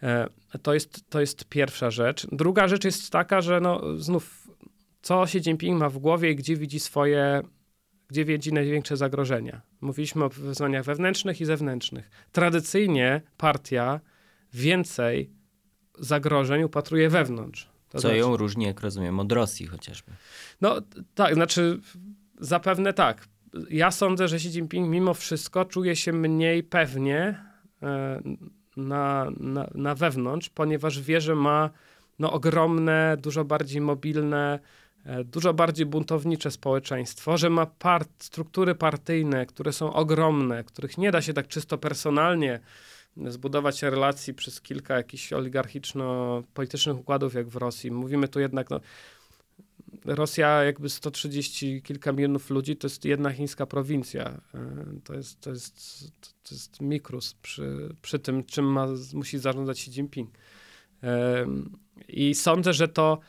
E, To jest, to jest pierwsza rzecz. Druga rzecz jest taka, że no, znów, co Xi Jinping ma w głowie i gdzie widzi swoje, gdzie widzi największe zagrożenia. Mówiliśmy o wyzwaniach wewnętrznych i zewnętrznych. Tradycyjnie partia więcej zagrożeń upatruje wewnątrz. To Co znaczy- ją różni, jak rozumiem, od Rosji chociażby. no tak, znaczy zapewne tak. Ja sądzę, że Xi Jinping mimo wszystko czuje się mniej pewnie e, na, na, na wewnątrz, ponieważ wie, że ma no, ogromne, dużo bardziej mobilne, e, dużo bardziej buntownicze społeczeństwo, że ma part, struktury partyjne, które są ogromne, których nie da się tak czysto personalnie zbudować relacji przez kilka jakichś oligarchiczno-politycznych układów jak w Rosji. Mówimy tu jednak, no, Rosja jakby 130 kilka milionów ludzi to jest jedna chińska prowincja. E, To jest, to jest, to jest mikrus przy, przy tym, czym ma, musi zarządzać Xi Jinping. Em, I sądzę, że to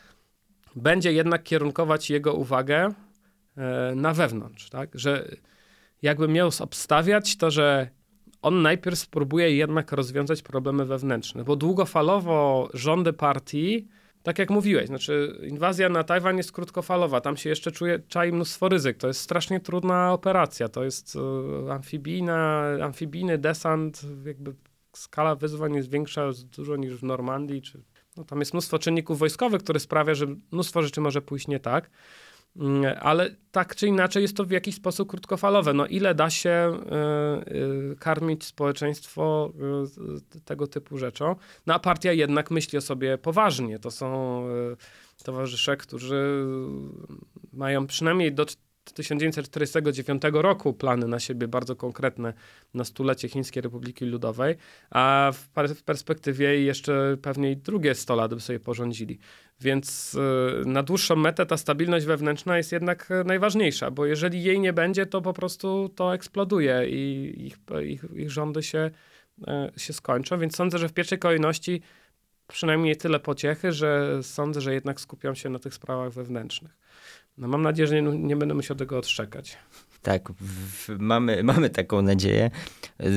będzie jednak kierunkować jego uwagę e, na wewnątrz, tak? Że jakby miał obstawiać to, że on najpierw spróbuje jednak rozwiązać problemy wewnętrzne, bo długofalowo rządy partii tak jak mówiłeś, znaczy inwazja na Tajwan jest krótkofalowa, tam się jeszcze czuje, czai mnóstwo ryzyk, to jest strasznie trudna operacja, to jest e, amfibijna, amfibijny desant, jakby skala wyzwań jest większa dużo niż w Normandii, czy no, tam jest mnóstwo czynników wojskowych, które sprawia, że mnóstwo rzeczy może pójść nie tak. Mm, Ale tak czy inaczej jest to w jakiś sposób krótkofalowe. No ile da się y, y, karmić społeczeństwo z- tego typu rzeczą? No a partia jednak myśli o sobie poważnie. To są towarzysze, którzy mają przynajmniej do 1949 roku plany na siebie bardzo konkretne na stulecie Chińskiej Republiki Ludowej, a w, per- w perspektywie jeszcze pewnie drugie 100 lat by sobie porządzili. Więc y, na dłuższą metę ta stabilność wewnętrzna jest jednak e, najważniejsza, bo jeżeli jej nie będzie, to po prostu to eksploduje i ich, ich, ich rządy się, e, się skończą. Więc sądzę, że w pierwszej kolejności przynajmniej tyle pociechy, że sądzę, że jednak skupiam się na tych sprawach wewnętrznych. No mam nadzieję, że nie, nie będę musiał tego odszczekać. Tak, w, mamy, mamy taką nadzieję.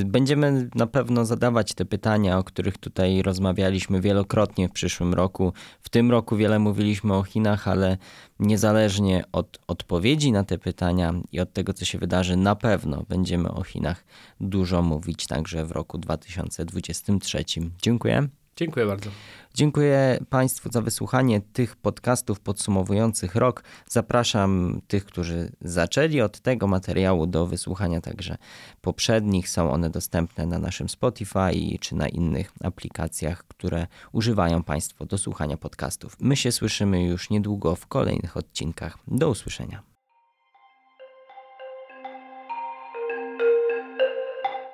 Będziemy na pewno zadawać te pytania, o których tutaj rozmawialiśmy wielokrotnie w przyszłym roku. W tym roku wiele mówiliśmy o Chinach, ale niezależnie od odpowiedzi na te pytania i od tego, co się wydarzy, na pewno będziemy o Chinach dużo mówić także w roku 2023. Dziękuję. Dziękuję bardzo. Dziękuję Państwu za wysłuchanie tych podcastów podsumowujących rok. Zapraszam tych, którzy zaczęli od tego materiału do wysłuchania także poprzednich. Są one dostępne na naszym Spotify czy na innych aplikacjach, które używają Państwo do słuchania podcastów. My się słyszymy już niedługo w kolejnych odcinkach. Do usłyszenia.